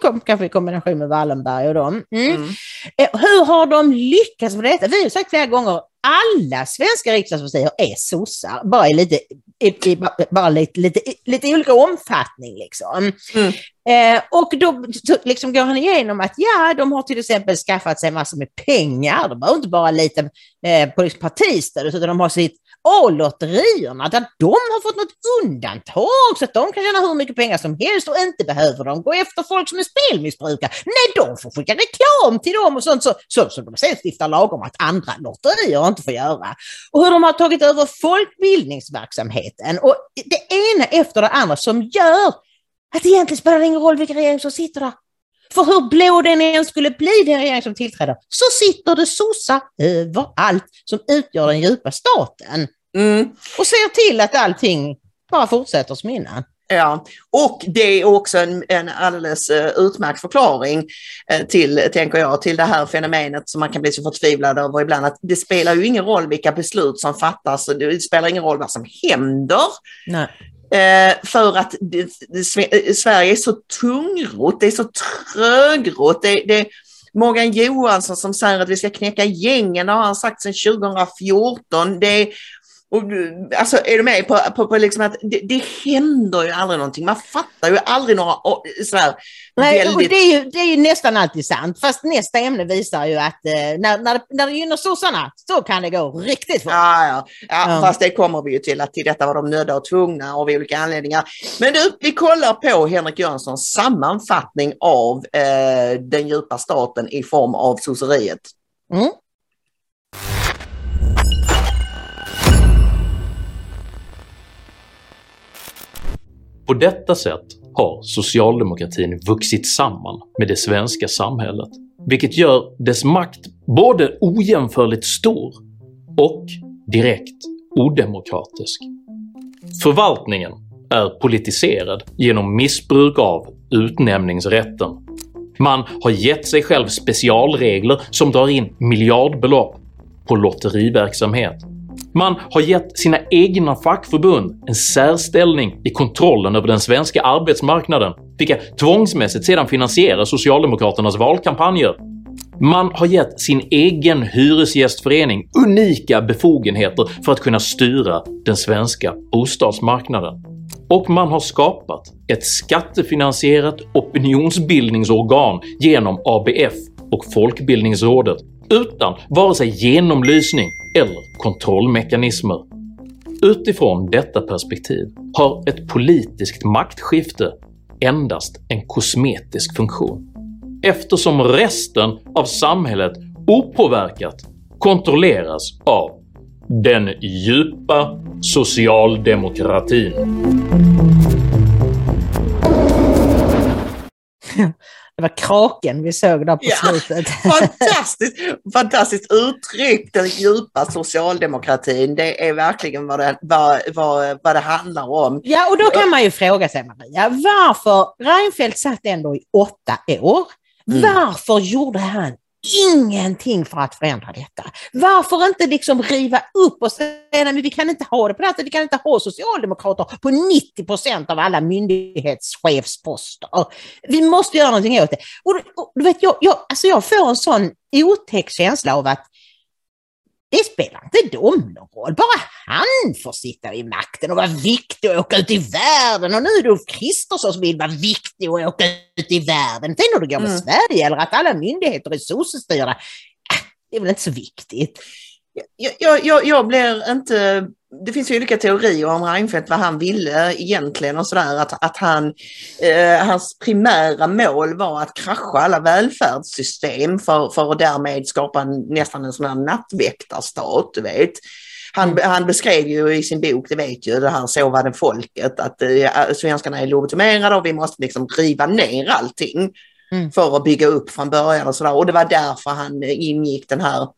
Kom- Kanske i kombination med Wallenberg och dem. Mm. Mm. Eh, Hur har de lyckats med detta? Vi har sagt flera gånger, alla svenska riksdagspartier är sossar, bara i lite, i, i, bara lite, lite, lite olika omfattning. Liksom. Mm. Eh, och då så liksom går han igenom att ja, de har till exempel skaffat sig massor med pengar. De har inte bara lite eh, på partistödet, utan de har sitt A-lotterierna där de har fått något undantag så att de kan tjäna hur mycket pengar som helst och inte behöver de gå efter folk som är spelmissbrukare. Nej, de får skicka reklam till dem och sånt så, så, så de sen stiftar lag om att andra lotterier inte får göra. Och hur de har tagit över folkbildningsverksamheten och det ena efter det andra som gör att det egentligen spelar ingen roll vilken regering som sitter där. För hur blå den än skulle bli, den regering som tillträder, så sitter det sossar överallt som utgör den djupa staten. Mm. Och ser till att allting bara fortsätter som innan. Ja, och det är också en, en alldeles eh, utmärkt förklaring eh, till, tänker jag, till det här fenomenet som man kan bli så förtvivlad över ibland. Att det spelar ju ingen roll vilka beslut som fattas, och det spelar ingen roll vad som händer. Nej. Eh, för att det, det, eh, Sverige är så tungrot, det är så trögrot. Det, det, Morgan Johansson som säger att vi ska knäcka gängen, det har han sagt sedan 2014. Det är och, alltså är du med på, på, på liksom att det, det händer ju aldrig någonting. Man fattar ju aldrig några sådär Nej, väldigt... det, är ju, det är ju nästan alltid sant. Fast nästa ämne visar ju att eh, när, när, när det gynnar sossarna så kan det gå riktigt fort. Ja, ja. Ja, Ja. fast det kommer vi ju till att till detta var de nödda och tvungna av olika anledningar. Men du, vi kollar på Henrik Jönssons sammanfattning av eh, den djupa staten i form av sosseriet. Mm. På detta sätt har socialdemokratin vuxit samman med det svenska samhället, vilket gör dess makt både ojämförligt stor och direkt odemokratisk. Förvaltningen är politiserad genom missbruk av utnämningsrätten. Man har gett sig själv specialregler som drar in miljardbelopp på lotteriverksamhet. Man har gett sina egna fackförbund en särställning i kontrollen över den svenska arbetsmarknaden, vilka tvångsmässigt sedan finansierar socialdemokraternas valkampanjer. Man har gett sin egen hyresgästförening unika befogenheter för att kunna styra den svenska bostadsmarknaden. Och man har skapat ett skattefinansierat opinionsbildningsorgan genom ABF och Folkbildningsrådet utan vare sig genomlysning eller kontrollmekanismer. Utifrån detta perspektiv har ett politiskt maktskifte endast en kosmetisk funktion eftersom resten av samhället opåverkat kontrolleras av den djupa socialdemokratin. <laughs> Det var kraken vi såg där på Ja. slutet. <laughs> Fantastiskt, fantastiskt uttryck, den djupa socialdemokratin. Det är verkligen vad det, vad, vad, vad det handlar om. Ja, och då kan man ju fråga sig Maria, varför Reinfeldt satt ändå i åtta år. Mm. Varför gjorde han ingenting för att förändra detta? Varför inte liksom riva upp och säga nej, vi kan inte ha det på det här sättet, vi kan inte ha socialdemokrater på 90 procent av alla myndighetschefsposter. Vi måste göra någonting åt det. Och, och, du vet, jag, jag, alltså jag får en sån otäck känsla av att det spelar inte dem någon roll. Bara han får sitta i makten och vara viktig och åka ut i världen. Och nu är det Ulf Kristersson som vill vara viktig och åka ut i världen. Sen hur det går med Mm. Sverige eller att alla myndigheter är sossestyrda, äh, det är väl inte så viktigt. Jag, jag, jag, jag blir inte... Det finns ju olika teorier om Reinfeldt, vad han ville egentligen och sådär. Att, att han, eh, hans primära mål var att krascha alla välfärdssystem för, för att därmed skapa en, nästan en sån här nattväktarstat, du vet. Han, han beskrev ju i sin bok, det vet ju, det här sovande folket, att eh, svenskarna är lobotomerade och vi måste liksom riva ner allting Mm. för att bygga upp från början och sådär. Och det var därför han eh, ingick den här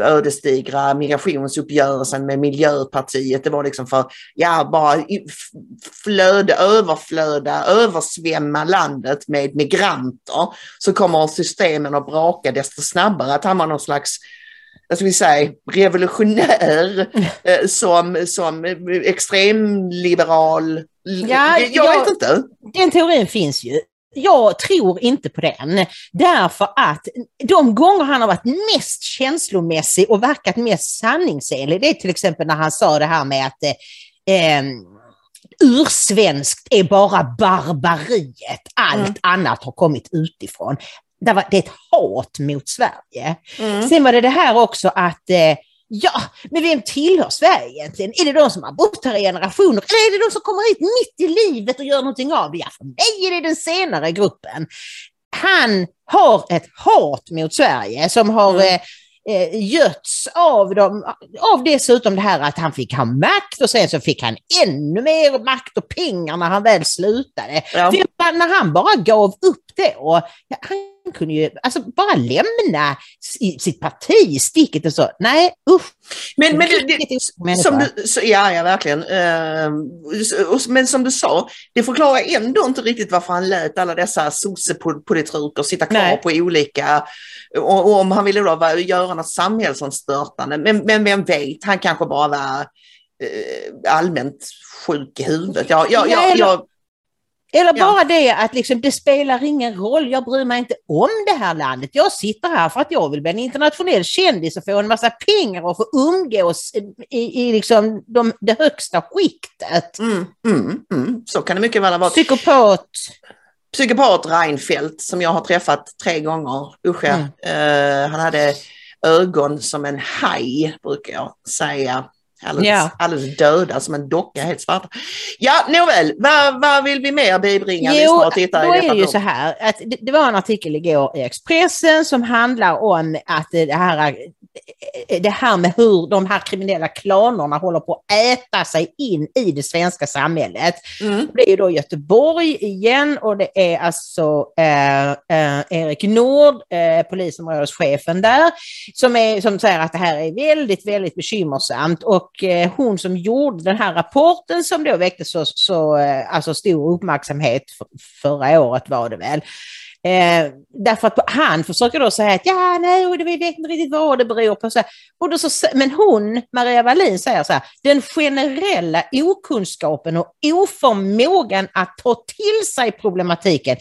ödesdigra migrationsuppgörelsen med Miljöpartiet. Det var liksom för, ja, bara i- f- flöda, överflöda, översvämma landet med migranter. Så kommer systemen att braka desto snabbare. Att han var någon slags jag ska vi säga, revolutionär <laughs> eh, som, som extremliberal. Ja, jag jag- vet inte. Den teorin finns ju. Jag tror inte på den, därför att de gånger han har varit mest känslomässig och verkat mest sanningsenlig, det är till exempel när han sa det här med att eh, ursvenskt är bara barbariet, allt Mm. annat har kommit utifrån. Det, var, det är ett hat mot Sverige. Mm. Sen var det det här också att eh, Ja, men vem tillhör Sverige egentligen? Är det de som har bott här i generationer eller är det de som kommer hit mitt i livet och gör någonting av det? Ja, för mig är det den senare gruppen. Han har ett hat mot Sverige som har Mm. eh, eh, götts av, dem, av dessutom det här att han fick ha makt och sen så fick han ännu mer makt och pengar när han väl slutade. Ja. För när han bara gav upp det och ja, han kunde ju alltså bara lämna si- sitt parti i sticket och så. Nej, usch. Men, men det, det, som du, så, ja, ja, verkligen. Och- men som du sa, det förklarar ändå inte riktigt varför han lät alla dessa sossepolitruker sitta kvar Nej. på olika, och, och om han ville då vara, göra något samhällsomstörtande. Men, men vem vet, han kanske bara var eh, allmänt sjuk i huvudet. Jag, jag, Ja, jag, eller- Eller Ja. bara det att liksom, det spelar ingen roll, jag bryr mig inte om det här landet. Jag sitter här för att jag vill bli en internationell kändis och få en massa pengar och få umgås i, i liksom de, det högsta skiktet. Mm, mm, mm. Så kan det mycket väl varit. Psykopat. Psykopat Reinfeldt som jag har träffat tre gånger. Usch. Mm. Eh, han hade ögon som en haj brukar jag säga. Alldeles, Ja. alldeles döda som en docka, helt svarta. Ja, nåväl, vad, vad vill vi mer bibringa tittare då är det ju så här att det, det var en artikel igår i Expressen som handlar om att det här, det här med hur de här kriminella klanerna håller på att äta sig in i det svenska samhället. Mm. Det är ju då Göteborg igen och det är alltså eh, eh, Erik Nord, eh, polisområdeschefen där, som, är, som säger att det här är väldigt, väldigt bekymmersamt och eh, hon som gjorde den här rapporten som då väckte så, så eh, alltså stor uppmärksamhet för, förra året var det väl. Eh, därför att han försöker då säga att ja, nej, vi vet inte riktigt vad det beror på. Så. Och då så, men hon, Maria Wallin, säger så här, den generella okunskapen och oförmågan att ta till sig problematiken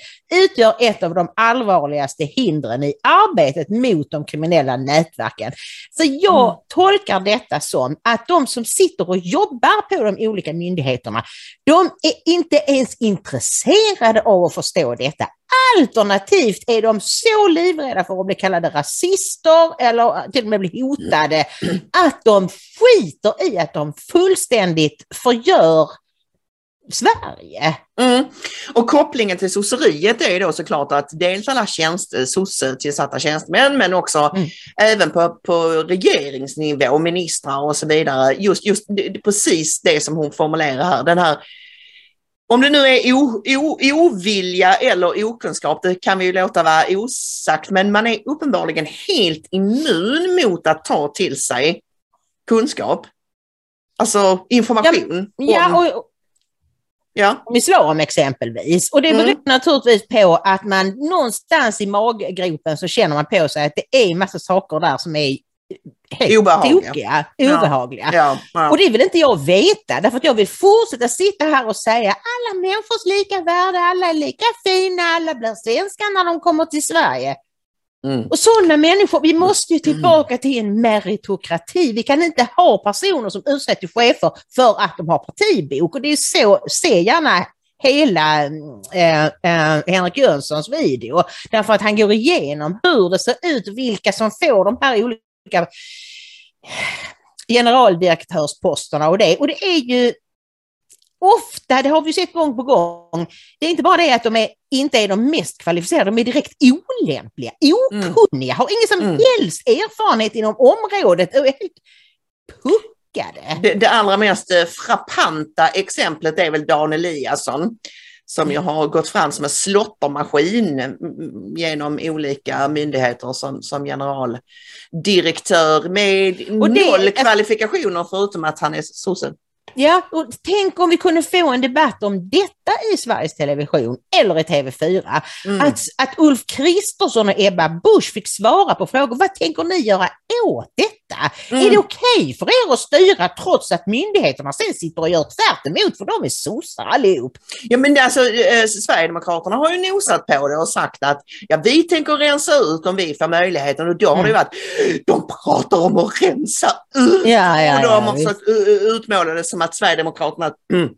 utgör ett av de allvarligaste hindren i arbetet mot de kriminella nätverken. Så jag Mm. tolkar detta som att de som sitter och jobbar på de olika myndigheterna, de är inte ens intresserade av att förstå detta. Alternativt är de så livrädda för att bli kallade rasister eller till och med bli hotade att de skiter i att de fullständigt förgör Sverige. Mm. Och kopplingen till sosseriet är ju då såklart att dels alla tjänst, sosse-tillsatta tjänstemän men också Mm. även på, på regeringsnivå, ministrar och så vidare. Just, just precis det som hon formulerar här, den här om det nu är o, o, ovilja eller okunskap, det kan vi ju låta vara osagt, men man är uppenbarligen helt immun mot att ta till sig kunskap. Alltså information. Ja, om, och, ja. om islam exempelvis. Och det Mm. beror naturligtvis på att man någonstans i maggropen så känner man på sig att det är en massa saker där som är helt Obehagliga. tokiga, Ja. obehagliga. Ja, ja. Och det vill inte jag veta, därför att jag vill fortsätta sitta här och säga alla människors lika värde, alla är lika fina, alla blir svenskar när de kommer till Sverige. Mm. Och sådana människor, vi måste ju tillbaka till en meritokrati. Vi kan inte ha personer som utsätts till chefer för att de har partibok. Och det är så, se gärna hela eh, eh, Henrik Jönssons video. Därför att han går igenom hur det ser ut, vilka som får de här olika generaldirektörsposterna och det. Och det är ju ofta, det har vi sett gång på gång, det är inte bara det att de är, inte är de mest kvalificerade, de är direkt olämpliga, okunniga, har ingen som Mm. helst erfarenhet inom området och är helt puckade. Det, det allra mest eh, frappanta exemplet är väl Dan Eliasson som ju har gått fram som en slottermaskin mm, genom olika myndigheter som, som generaldirektör med Och det- noll kvalifikationer förutom att han är sosse. Ja, och tänk om vi kunde få en debatt om detta i Sveriges Television eller i TV4. Mm. Att, att Ulf Kristersson och Ebba Busch fick svara på frågor. Vad tänker ni göra åt detta? Mm. Är det okej för er att styra trots att myndigheterna sen sitter och gör tvärt emot för de är sossar allihop? Ja men alltså eh, Sverigedemokraterna har ju nosat på det och sagt att ja, vi tänker rensa ut om vi får möjligheten och då har det Mm. varit, de pratar om att rensa ut Ja, ja, och de ja, har visst. försökt uh, utmåla det som att Sverigedemokraterna mm,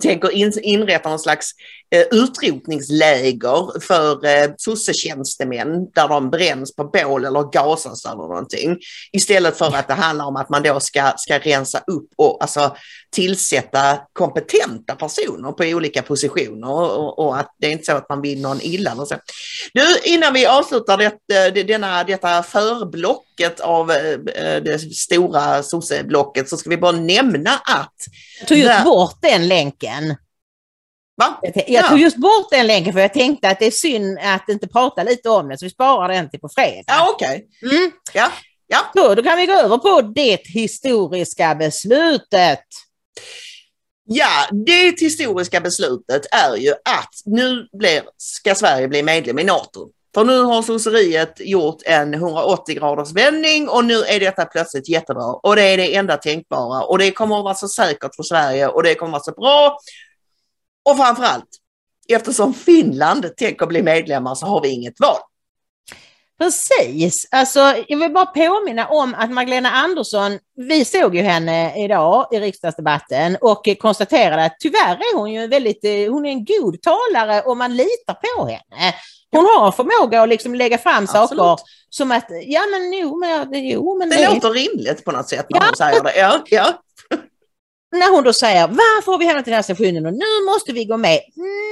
tänker in, inrätta någon slags eh, utrotningsläger för eh, sossetjänstemän där de bränns på bål eller gasas eller någonting. Istället för att det handlar om att man då ska, ska rensa upp och alltså, tillsätta kompetenta personer på olika positioner och, och, och att det är inte så att man vill någon illa. Eller så. Du, innan vi avslutar det, det, denna, detta förblocket av eh, det stora sosseblocket så ska vi bara nämna att Jag tog just bort den länken. Va? Jag, jag Ja. tog just bort den länken för jag tänkte att det är synd att inte prata lite om det så vi sparar den till på fredag. Ja, okej. Mm. Ja, ja. Så, då kan vi gå över på det historiska beslutet. Ja, det historiska beslutet är ju att nu blir, ska Sverige bli medlem i NATO. För nu har sosseriet gjort en 180 graders vändning och nu är detta plötsligt jättebra. Och det är det enda tänkbara och det kommer att vara så säkert för Sverige och det kommer att vara så bra. Och framförallt, eftersom Finland tänker bli medlemmar så har vi inget val. Precis, alltså jag vill bara påminna om att Magdalena Andersson, vi såg ju henne idag i riksdagsdebatten och konstaterade att tyvärr är hon ju väldigt, eh, hon är en god talare och man litar på henne. Hon har förmåga att liksom lägga fram Absolut. saker som att, ja men jo men, jo, men det, det låter rimligt på något sätt när ja. hon säger det. Ja, ja när hon då säger varför har vi hamnat i den här situationen och nu måste vi gå med.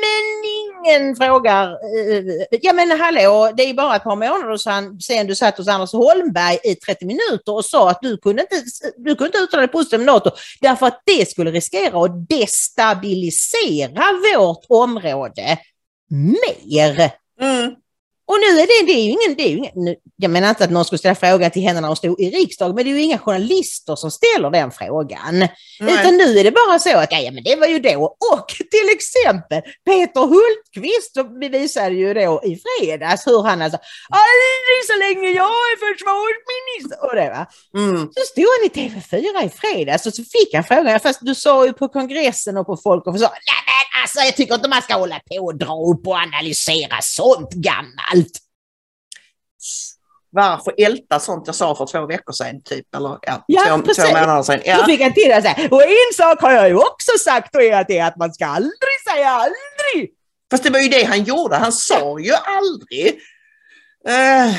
Men ingen frågar, eh, ja men hallå, det är bara ett par månader sedan, sedan du satt hos Anders Holmberg i 30 minuter och sa att du kunde inte, du kunde inte uttala dig positivt om NATO därför att det skulle riskera att destabilisera vårt område mer. Mm. Och nu är det, det är ju ingen, det är ju ingen, jag menar inte att någon skulle ställa frågan till henne när hon stod i riksdagen, men det är ju inga journalister som ställer den frågan. Nej. Utan nu är det bara så att, ja men det var ju då, och till exempel Peter Hultqvist bevisade ju då i fredags hur han alltså, aldrig så länge jag är försvarsminister, och det va. Mm. Så stod han i TV4 i fredags och så fick han frågan, fast du sa ju på kongressen och på folk och så, nej alltså jag tycker inte man ska hålla på och dra upp och analysera sånt gammalt varför älta sånt jag sa för två veckor sedan, typ, eller ja, ja två, två månader sedan. Ja. Fick han till det och en sak har jag ju också sagt och är det är att man ska aldrig säga aldrig. Fast det var ju det han gjorde, han sa ju aldrig. Uh,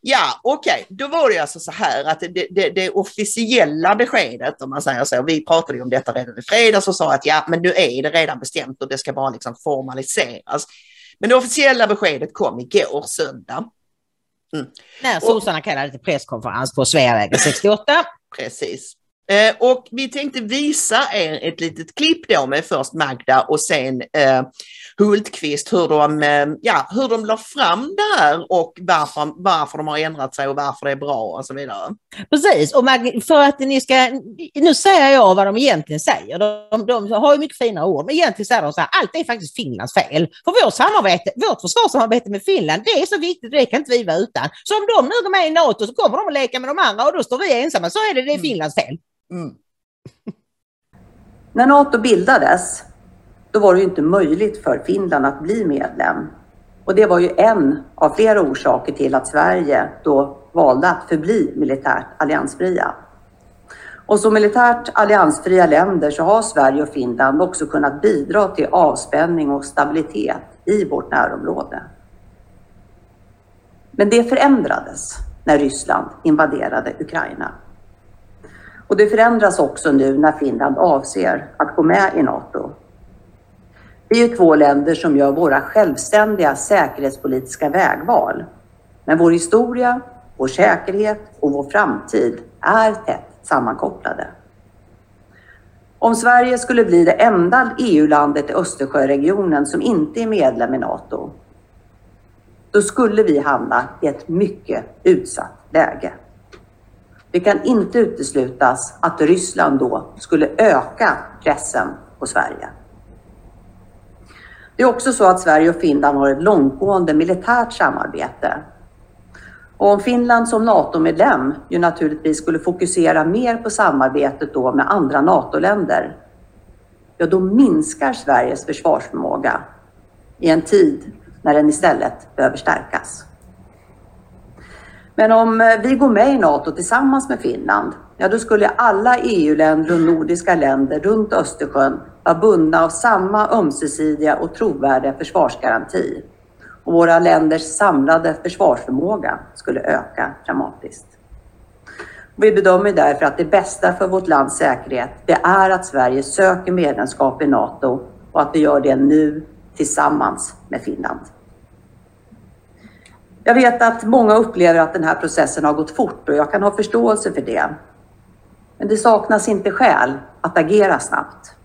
ja, okej, okay. då var det alltså så här att det, det, det, officiella beskedet, om man säger så, vi pratade ju om detta redan i fredags och sa att ja, men nu är det redan bestämt och det ska bara liksom formaliseras. Men det officiella beskedet kom igår, söndag. Mm. När sossarna kallade till presskonferens på Sveavägen 68. Precis. Eh, och vi tänkte visa er ett litet klipp då med först Magda och sen eh, Hultqvist hur de, eh, ja, hur de la fram det här och varför, varför de har ändrat sig och varför det är bra och så vidare. Precis, och för att ni ska, nu säger jag vad de egentligen säger. De, de har ju mycket fina ord, men egentligen säger de så här, allt är faktiskt Finlands fel. För vårt samarbete, vårt försvarssamarbete med Finland, det är så viktigt, det kan inte vi vara utan. Så om de nu går med i NATO så kommer de att leka med de andra och då står vi ensamma, så är det, det är mm. Finlands fel. Mm. När NATO bildades, då var det ju inte möjligt för Finland att bli medlem. Och det var ju en av flera orsaker till att Sverige då valde att förbli militärt alliansfria. Och som militärt alliansfria länder så har Sverige och Finland också kunnat bidra till avspänning och stabilitet i vårt närområde. Men det förändrades när Ryssland invaderade Ukraina. Och det förändras också nu när Finland avser att gå med i NATO. Vi är två länder som gör våra självständiga säkerhetspolitiska vägval. Men vår historia, vår säkerhet och vår framtid är tätt sammankopplade. Om Sverige skulle bli det enda EU-landet i Östersjöregionen som inte är medlem i NATO, då skulle vi hamna i ett mycket utsatt läge. Det kan inte uteslutas att Ryssland då skulle öka pressen på Sverige. Det är också så att Sverige och Finland har ett långtgående militärt samarbete. Och om Finland som NATO-medlem ju naturligtvis skulle fokusera mer på samarbetet då med andra NATO-länder, ja då minskar Sveriges försvarsförmåga i en tid när den istället behöver stärkas. Men om eh, vi går med i NATO tillsammans med Finland, ja då skulle alla EU-länder och nordiska länder runt Östersjön var bundna av samma ömsesidiga och trovärdiga försvarsgaranti. Och våra länders samlade försvarsförmåga skulle öka dramatiskt. Vi bedömer därför att det bästa för vårt lands säkerhet, det är att Sverige söker medlemskap i NATO och att vi gör det nu tillsammans med Finland. Jag vet att många upplever att den här processen har gått fort och jag kan ha förståelse för det. Men det saknas inte skäl att agera snabbt.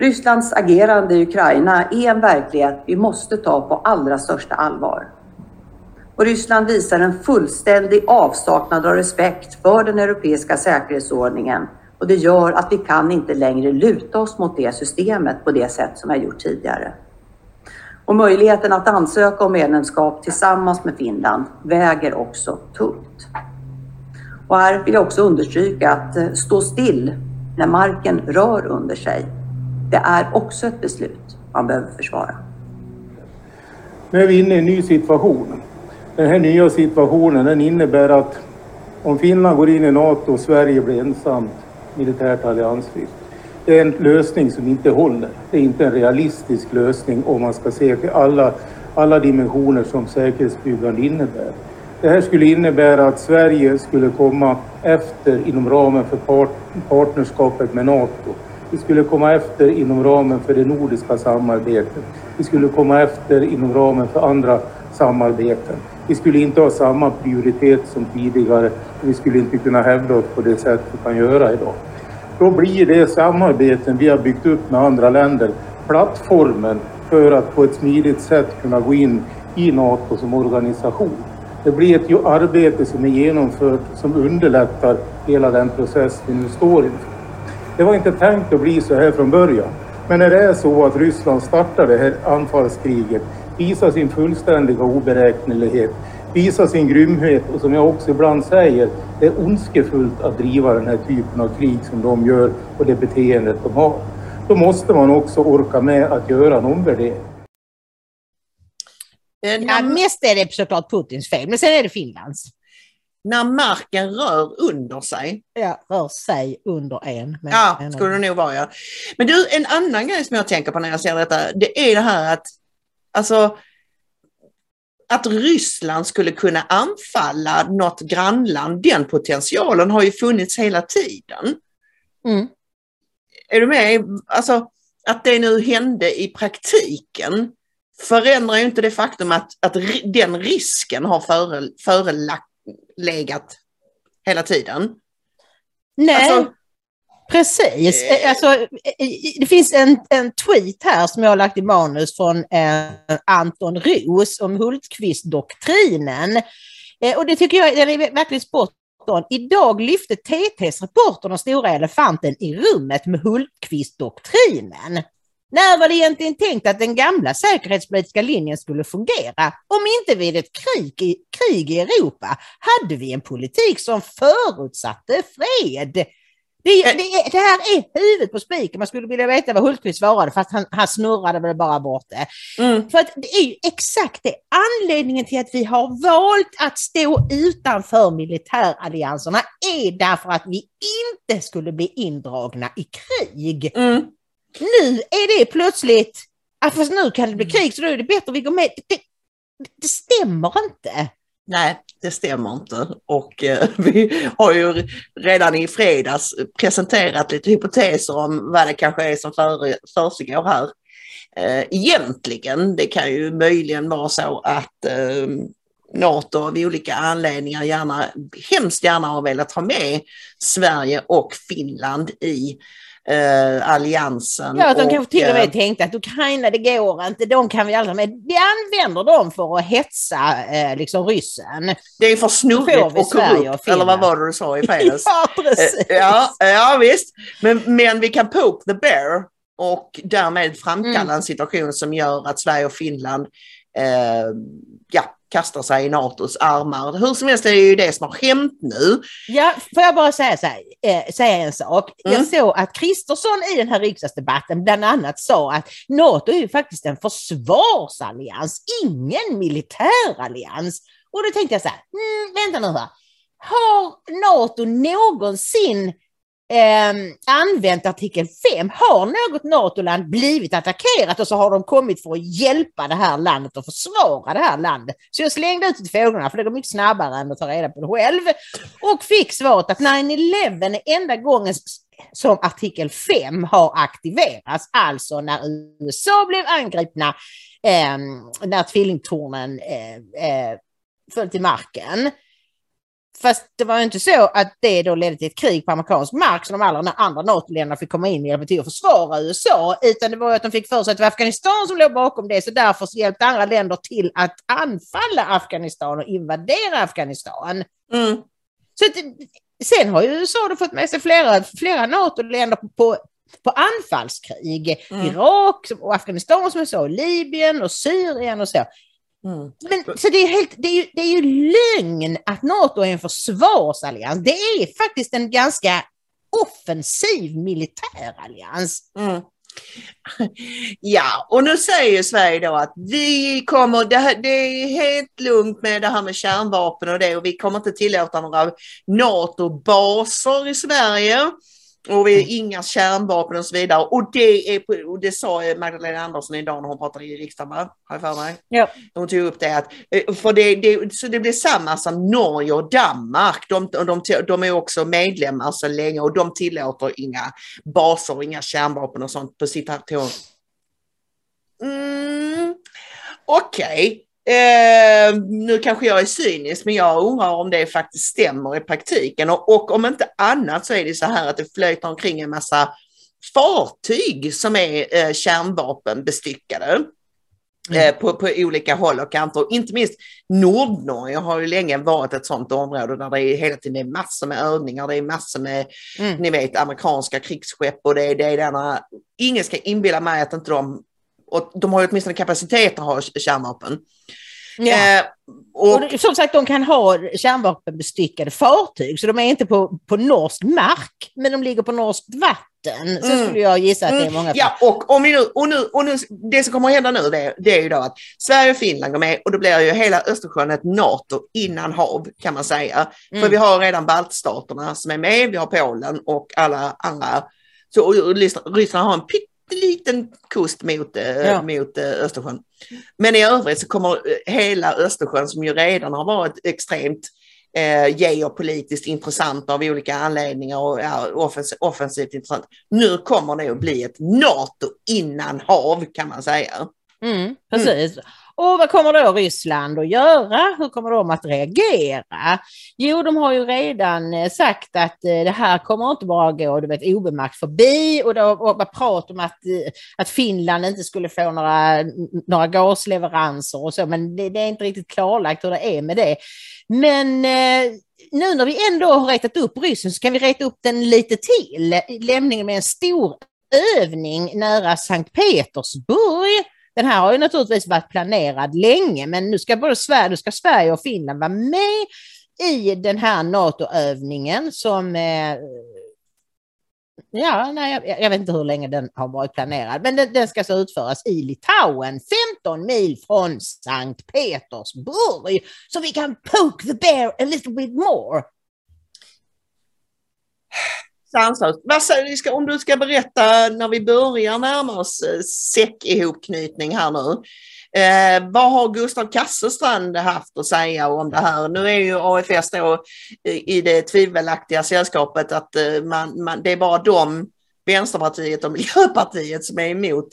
Rysslands agerande i Ukraina är en verklighet vi måste ta på allra största allvar. Och Ryssland visar en fullständig avsaknad av respekt för den europeiska säkerhetsordningen och det gör att vi kan inte längre luta oss mot det systemet på det sätt som vi har gjort tidigare. Och möjligheten att ansöka om medlemskap tillsammans med Finland väger också tungt. Och här vill jag också understryka att eh, stå still när marken rör under sig, det är också ett beslut. man behöver försvara. Nu är vi inne i en ny situation. Den här nya situationen den innebär att om Finland går in i NATO och Sverige blir ensamt militärt alliansfritt. Det är en lösning som inte håller. Det är inte en realistisk lösning om man ska se till alla, alla dimensioner som säkerhetsbyggande innebär. Det här skulle innebära att Sverige skulle komma efter inom ramen för part, partnerskapet med NATO. Vi skulle komma efter inom ramen för det nordiska samarbetet. Vi skulle komma efter inom ramen för andra samarbeten. Vi skulle inte ha samma prioritet som tidigare. Vi skulle inte kunna hävda oss på det sätt vi kan göra idag. Då blir det samarbeten vi har byggt upp med andra länder plattformen för att på ett smidigt sätt kunna gå in i NATO som organisation. Det blir ett arbete som är genomfört som underlättar hela den process vi nu står inför. Det var inte tänkt att bli så här från början. Men när det är så att Ryssland startar det här anfallskriget, visar sin fullständiga oberäknelighet, visar sin grymhet och som jag också ibland säger, det är ondskefullt att driva den här typen av krig som de gör och det beteendet de har. Då måste man också orka med att göra en omvärdering. Ja, mest är det såklart Putins fel, men sen är det Finlands. När marken rör under sig. Ja, rör sig under en. Men Ja, en- skulle det nog vara ja. Men du, en annan grej som jag tänker på när jag ser detta, det är det här att alltså att Ryssland skulle kunna anfalla något grannland, den potentialen har ju funnits hela tiden. Mm. Är du med? Alltså att det nu hände i praktiken förändrar ju inte det faktum att, att den risken har före, förelegat hela tiden. Nej, Alltså- precis. Eh. Eh, Alltså, eh, det finns en, en tweet här som jag har lagt i manus från eh, Anton Roos om Hultqvist-doktrinen. Eh, och det tycker jag den är verkligen spot on. Idag lyfte TTs reporter den stora elefanten i rummet med Hultqvist-doktrinen. När var det egentligen tänkt att den gamla säkerhetspolitiska linjen skulle fungera? Om inte vid ett krig i, krig i Europa hade vi en politik som förutsatte fred. Det, det, det här är huvudet på spiken. Man skulle vilja veta vad Hultqvist svarade fast han, han snurrade väl bara bort det. Mm. För att det är ju exakt det. Anledningen till att vi har valt att stå utanför militärallianserna är därför att vi inte skulle bli indragna i krig. Mm. Nu är det plötsligt, att fast nu kan det bli krig så då är det bättre att vi går med. Det, det, det stämmer inte. Nej, det stämmer inte. Och eh, <laughs> vi har ju redan i fredags presenterat lite hypoteser om vad det kanske är som för, försiggår här. Eh, egentligen, det kan ju möjligen vara så att eh, NATO av olika anledningar gärna, hemskt gärna har velat ha med Sverige och Finland i eh, alliansen. Ja, de och, kanske till och eh, med tänkte att Ukraina, det går inte, de kan vi aldrig med. Vi använder dem för att hetsa eh, liksom ryssen. Det är för snurrigt och korrupt, eller vad var det du sa i fredags? <laughs> Ja, precis. Eh, Ja, ja visst. Men, men vi kan poke the bear och därmed framkalla Mm. en situation som gör att Sverige och Finland eh, ja, kastar sig i NATOs armar. Hur som helst är det ju det som har hänt nu. Ja, får jag bara säga, så här, eh, säga en sak. Mm. Jag såg att Kristersson i den här riksdagsdebatten bland annat sa att NATO är ju faktiskt en försvarsallians, ingen militärallians. Och då tänkte jag så här, mm, vänta nu här. Har NATO någonsin eh, använt artikel 5? Har något NATO-land blivit attackerat och så har de kommit för att hjälpa det här landet och försvara det här landet? Så jag slängde ut lite frågorna för det går mycket snabbare än att ta reda på det själv. Och fick svaret att 9-11 är enda gången som artikel 5 har aktiverats, alltså när USA blev angripna eh, när tvillingtornen eh, eh, föll till marken. Fast det var ju inte så att det då ledde till ett krig på amerikansk mark så de alla andra NATO-länderna fick komma in och hjälpa till att försvara USA. Utan det var ju att de fick för sig att det var Afghanistan som låg bakom det. Så därför så hjälpte andra länder till att anfalla Afghanistan och invadera Afghanistan. Mm. Så att, sen har ju USA då fått med sig flera, flera NATO-länder på, på, på anfallskrig. Mm. Irak och Afghanistan som jag sa, Libyen och Syrien och så. Mm. Men, så det är, helt, det, är ju, det är ju lögn att NATO är en försvarsallians. Det är faktiskt en ganska offensiv militärallians. Mm. Ja, och nu säger Sverige då att vi kommer, det, här, det är helt lugnt med det här med kärnvapen och det och vi kommer inte tillåta några NATO-baser i Sverige. Och vi har inga kärnvapen och så vidare. Och det, är, och det sa Magdalena Andersson idag när hon pratade i riksdagen, har jag för mig? Ja. Hon tog upp det att, eh, för det, det, så det blir samma som Norge och Danmark. De, de, de är också medlemmar så länge och de tillåter inga baser och inga kärnvapen och sånt på sitt territorium. Mm, Okej, okay. Eh, nu kanske jag är cynisk, men jag undrar om det faktiskt stämmer i praktiken. Och, och om inte annat så är det så här att det flöjtar omkring en massa fartyg som är eh, kärnvapenbestyckade. Mm. På, på olika håll och kanter. Inte minst Nordnorge har ju länge varit ett sådant område där det är hela tiden är massor med övningar, det är massor med, mm. ni vet, amerikanska krigsskepp och det är det denna, ingen ska inbilla mig att inte de och de har ju åtminstone kapacitet att ha kärnvapen. Ja. Eh, och, och, som sagt, de kan ha kärnvapenbestyckade fartyg, så de är inte på, på norsk mark, men de ligger på norskt vatten. Så mm, skulle jag gissa att det är mm. många. Ja, och, vi nu, och, nu, och nu, det som kommer att hända nu, det, det är ju då att Sverige och Finland går med och då blir ju hela Östersjön ett NATO innan hav, kan man säga. Mm. För vi har redan baltstaterna som är med, vi har Polen och alla andra. Så och Ryssland har en liten kust mot, eh, ja. mot eh, Östersjön. Men i övrigt så kommer eh, hela Östersjön som ju redan har varit extremt eh, geopolitiskt intressant av olika anledningar och ja, offens offensivt intressant. Nu kommer det att bli ett NATO innan hav kan man säga. Mm, precis. Mm. Och vad kommer då Ryssland att göra? Hur kommer de att reagera? Jo, de har ju redan eh, sagt att eh, det här kommer inte bara gå du vet, obemärkt förbi och då var prat om att, eh, att Finland inte skulle få några, några gasleveranser och så, men det, det är inte riktigt klarlagt hur det är med det. Men nu när vi ändå har retat upp ryssen så kan vi reta upp den lite till, lämningen med en stor övning nära Sankt Petersburg den här har ju naturligtvis varit planerad länge, men nu ska både Sverige, nu ska Sverige och Finland vara med i den här NATO-övningen som eh, Ja, nej, jag, jag, vet inte hur länge den har varit planerad, men den, den ska så utföras i Litauen, 15 mil från Sankt Petersburg, så vi kan poke the bear a little bit more sanslöst. Vad, om du ska berätta när vi börjar närma oss eh, säckihopknytning här nu. Eh, vad har Gustav Kasselstrand haft att säga om det här? Nu är ju AFS då eh, i det tvivelaktiga sällskapet att eh, man, man, det är bara de, Vänsterpartiet och Miljöpartiet som är emot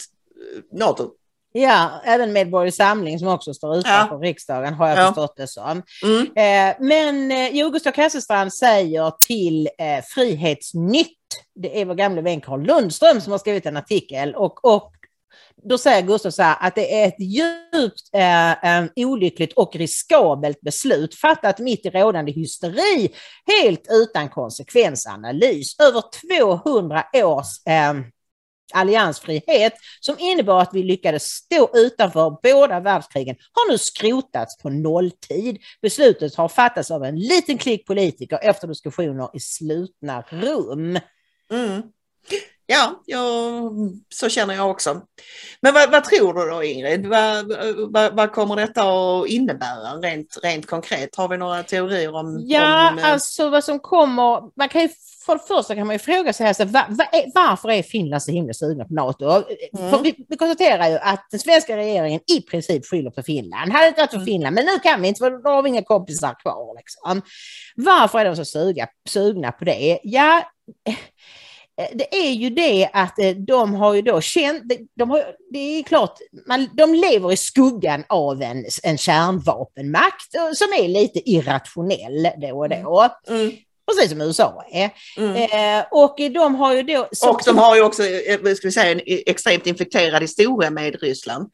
NATO. Ja, även Medborgerlig Samling som också står utanför ja. riksdagen har jag ja. förstått det som. Mm. Eh, men eh, Jo Gustav Kasselstrand säger till eh, Frihetsnytt, det är vår gamle vän Carl Lundström som har skrivit en artikel och, och då säger Gustav så här att det är ett djupt eh, olyckligt och riskabelt beslut fattat mitt i rådande hysteri, helt utan konsekvensanalys. Över 200 års eh, alliansfrihet som innebar att vi lyckades stå utanför båda världskrigen har nu skrotats på nolltid. Beslutet har fattats av en liten klick politiker efter diskussioner i slutna rum. Mm. Ja, ja, så känner jag också. Men vad, vad tror du då Ingrid? Vad, vad, vad, kommer detta att innebära rent, rent konkret? Har vi några teorier om? Ja, om, eh, alltså vad som kommer. Man kan ju för det första kan man ju fråga sig alltså, var, var är, varför är Finland så himla sugna på NATO? Mm. Vi, vi, konstaterar ju att den svenska regeringen i princip skyller på Finland. Hade inte varit för mm. Finland, men nu kan vi inte för då har vi inga kompisar kvar. Liksom. Varför är de så suga, sugna på det? Ja, eh, det är ju det att eh, de har ju då känt, de har, det är klart, man, de lever i skuggan av en, en kärnvapenmakt eh, som är lite irrationell då och då. Mm. Precis som USA är. Mm. Eh, och de har ju då... Och de har ju också, eh, ska vi säga, en extremt infekterad historia med Ryssland.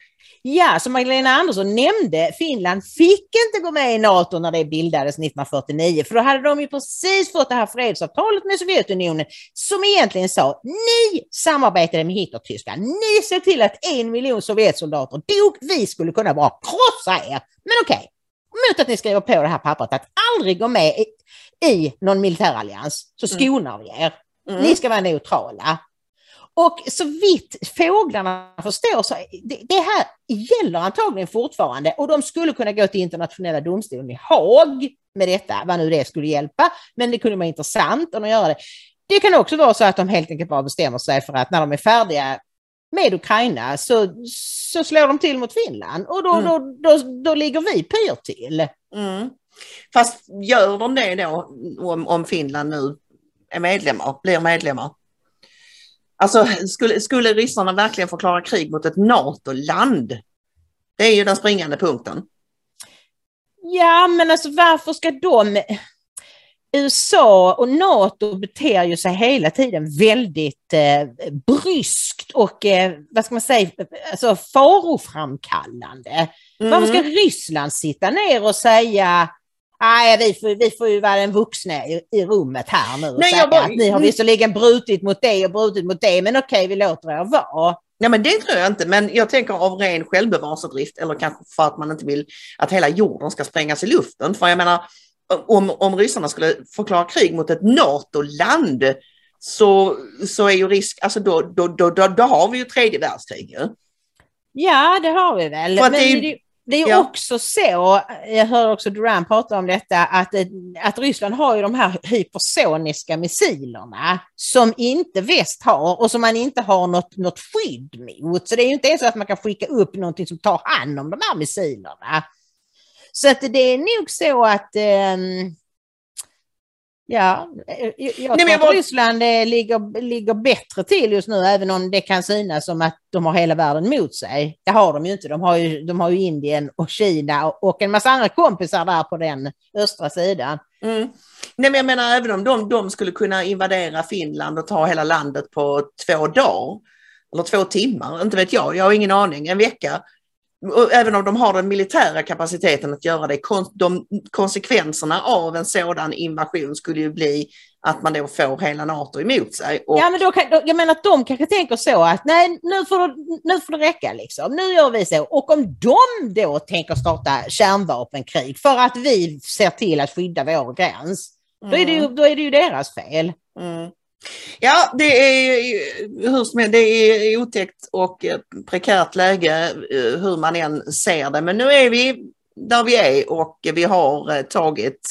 Ja, som Magdalena Andersson nämnde, Finland fick inte gå med i NATO när det bildades 1949, för då hade de ju precis fått det här fredsavtalet med Sovjetunionen som egentligen sa, ni samarbetade med Hitler-Tyskland, ni såg till att en miljon Sovjetsoldater dog, vi skulle kunna bara krossa er. Men okej. Mot att ni skriver på det här pappret att aldrig gå med i någon militärallians så mm. skonar vi er. Mm. Ni ska vara neutrala. Och så vitt fåglarna förstår så det, det här gäller antagligen fortfarande och de skulle kunna gå till internationella domstolen i Haag med detta, vad nu det skulle hjälpa. Men det kunde vara intressant att göra det. Det kan också vara så att de helt enkelt bara bestämmer sig för att när de är färdiga med Ukraina så, så slår de till mot Finland och då, mm. då, då, då ligger vi pyr till. Mm. Fast gör de det då om, om Finland nu är medlemmar, blir medlemmar? Alltså skulle, skulle ryssarna verkligen förklara krig mot ett NATO-land? Det är ju den springande punkten. Ja, men alltså varför ska de... USA och NATO beter ju sig hela tiden väldigt eh, bryskt och eh, vad ska man säga, alltså faroframkallande. Mm. Varför ska Ryssland sitta ner och säga Nej, vi får, vi får ju vara den vuxna i, i rummet här nu Nej, säga bara, att ni har visserligen brutit mot det och brutit mot det, men okej, vi låter er vara. Ja, men det tror jag inte, men jag tänker av ren självbevarelsedrift eller kanske för att man inte vill att hela jorden ska sprängas i luften. För jag menar, om, om ryssarna skulle förklara krig mot ett NATO-land så, så är ju risk, alltså då, då, då, då, då har vi ju tredje världskrig. Ja, det har vi väl. Men det är, det är ja. också så, jag hör också Duran prata om detta, att, att Ryssland har ju de här hypersoniska missilerna som inte väst har och som man inte har något, något skydd mot. Så det är ju inte ens så att man kan skicka upp någonting som tar hand om de här missilerna. Så att det är nog så att um, Ja, jag, jag Nej, tror att Ryssland eh, ligger, ligger bättre till just nu, även om det kan synas som att de har hela världen mot sig. Det har de ju inte. De har ju, de har ju Indien och Kina och en massa andra kompisar där på den östra sidan. Mm. Nej, men jag menar även om de, de skulle kunna invadera Finland och ta hela landet på två dagar, eller två timmar, inte vet jag, jag har ingen aning, en vecka, även om de har den militära kapaciteten att göra det, de konsekvenserna av en sådan invasion skulle ju bli att man då får hela NATO emot sig. Och... Ja, men då kan, jag menar att de kanske tänker så att nej, nu får, det, nu får det räcka liksom. Nu gör vi så. Och om de då tänker starta kärnvapenkrig för att vi ser till att skydda vår gräns, mm. då, är det ju, då är det ju deras fel. Mm. Ja, det är hur som det är otäckt och eh, prekärt läge eh, hur man än ser det. Men nu är vi där vi är och vi har eh, tagit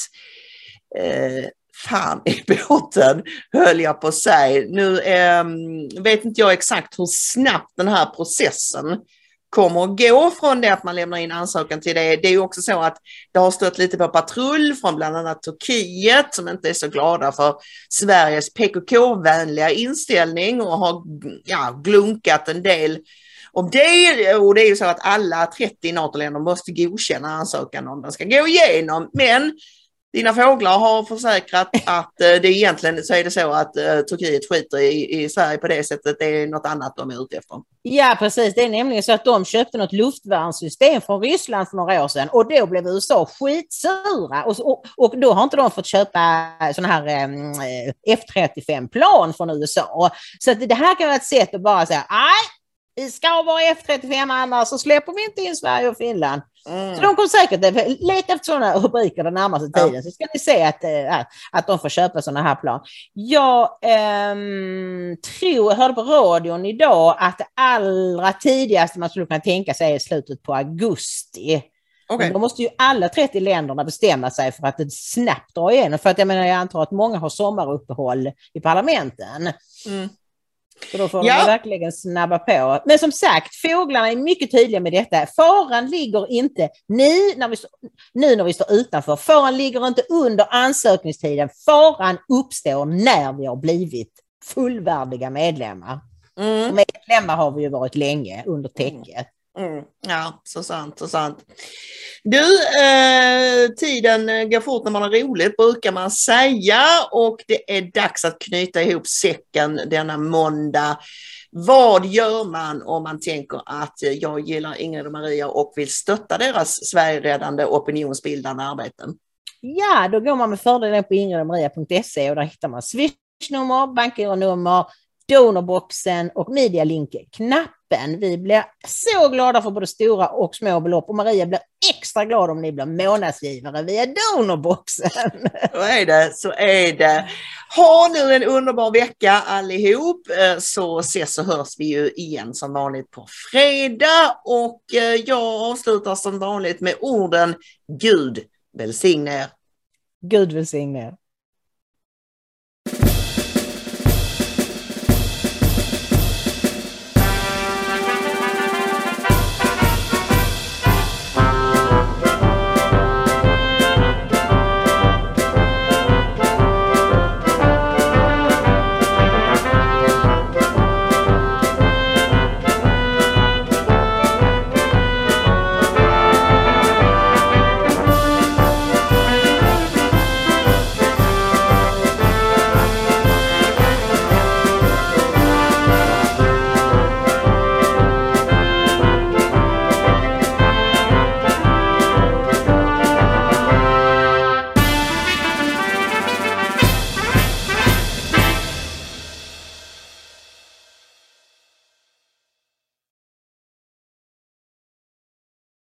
eh, fan i <laughs> båten, höll jag på att säga. Nu eh, vet inte jag exakt hur snabbt den här processen kommer att gå från det att man lämnar in ansökan till det. Det är ju också så att det har stött lite på patrull från bland annat Turkiet som inte är så glada för Sveriges PKK-vänliga inställning och har ja, glunkat en del om det. Och det är ju så att alla 30 NATO-länder måste godkänna ansökan om den ska gå igenom. Men dina fåglar har försäkrat att eh, det egentligen så är det så att eh, Turkiet skiter i, i Sverige på det sättet. Det är något annat de är ute efter. Ja, precis. Det är nämligen så att de köpte något luftvärnssystem från Ryssland för några år sedan och då blev USA skitsura och, och, och då har inte de fått köpa eh, sådana här ehm, eh, F35-plan från USA. Så det här kan vara ett sätt att bara säga nej, vi ska vara F35 annars så släpper vi inte in Sverige och Finland. Mm. Så de kommer säkert leta efter sådana rubriker den närmaste tiden ja. så ska ni se att, äh, att de får köpa sådana här plan. Jag ähm, tror, jag hörde på radion idag att det allra tidigaste man skulle kunna tänka sig är slutet på augusti. Okay. då måste ju alla 30 länderna bestämma sig för att det snabbt drar igenom. För att jag menar, jag antar att många har sommaruppehåll i parlamenten. Mm. Så då får ja. de verkligen snabba på. Men som sagt, fåglarna är mycket tydliga med detta. Faran ligger inte nu när vi, nu när vi står utanför. Faran ligger inte under ansökningstiden. Faran uppstår när vi har blivit fullvärdiga medlemmar. Mm. Medlemmar har vi ju varit länge under täcket. Mm. Ja, så sant, så sant. Du, eh, tiden går fort när man har roligt brukar man säga och det är dags att knyta ihop säcken denna måndag. Vad gör man om man tänker att jag gillar Ingrid och Maria och vill stötta deras Sverigeräddande opinionsbildande arbeten? Ja, då går man med fördel på ingridochmaria.se och där hittar man swishnummer, bankgironummer, donorboxen och medialink-knapp öppen. Vi blir så glada för både stora och små belopp och Maria blir extra glad om ni blir månadsgivare via donorboxen. Så är det, så är det. Ha nu en underbar vecka allihop eh, så ses och hörs vi ju igen som vanligt på fredag och eh, jag avslutar som vanligt med orden Gud välsigne er. Gud välsigne er.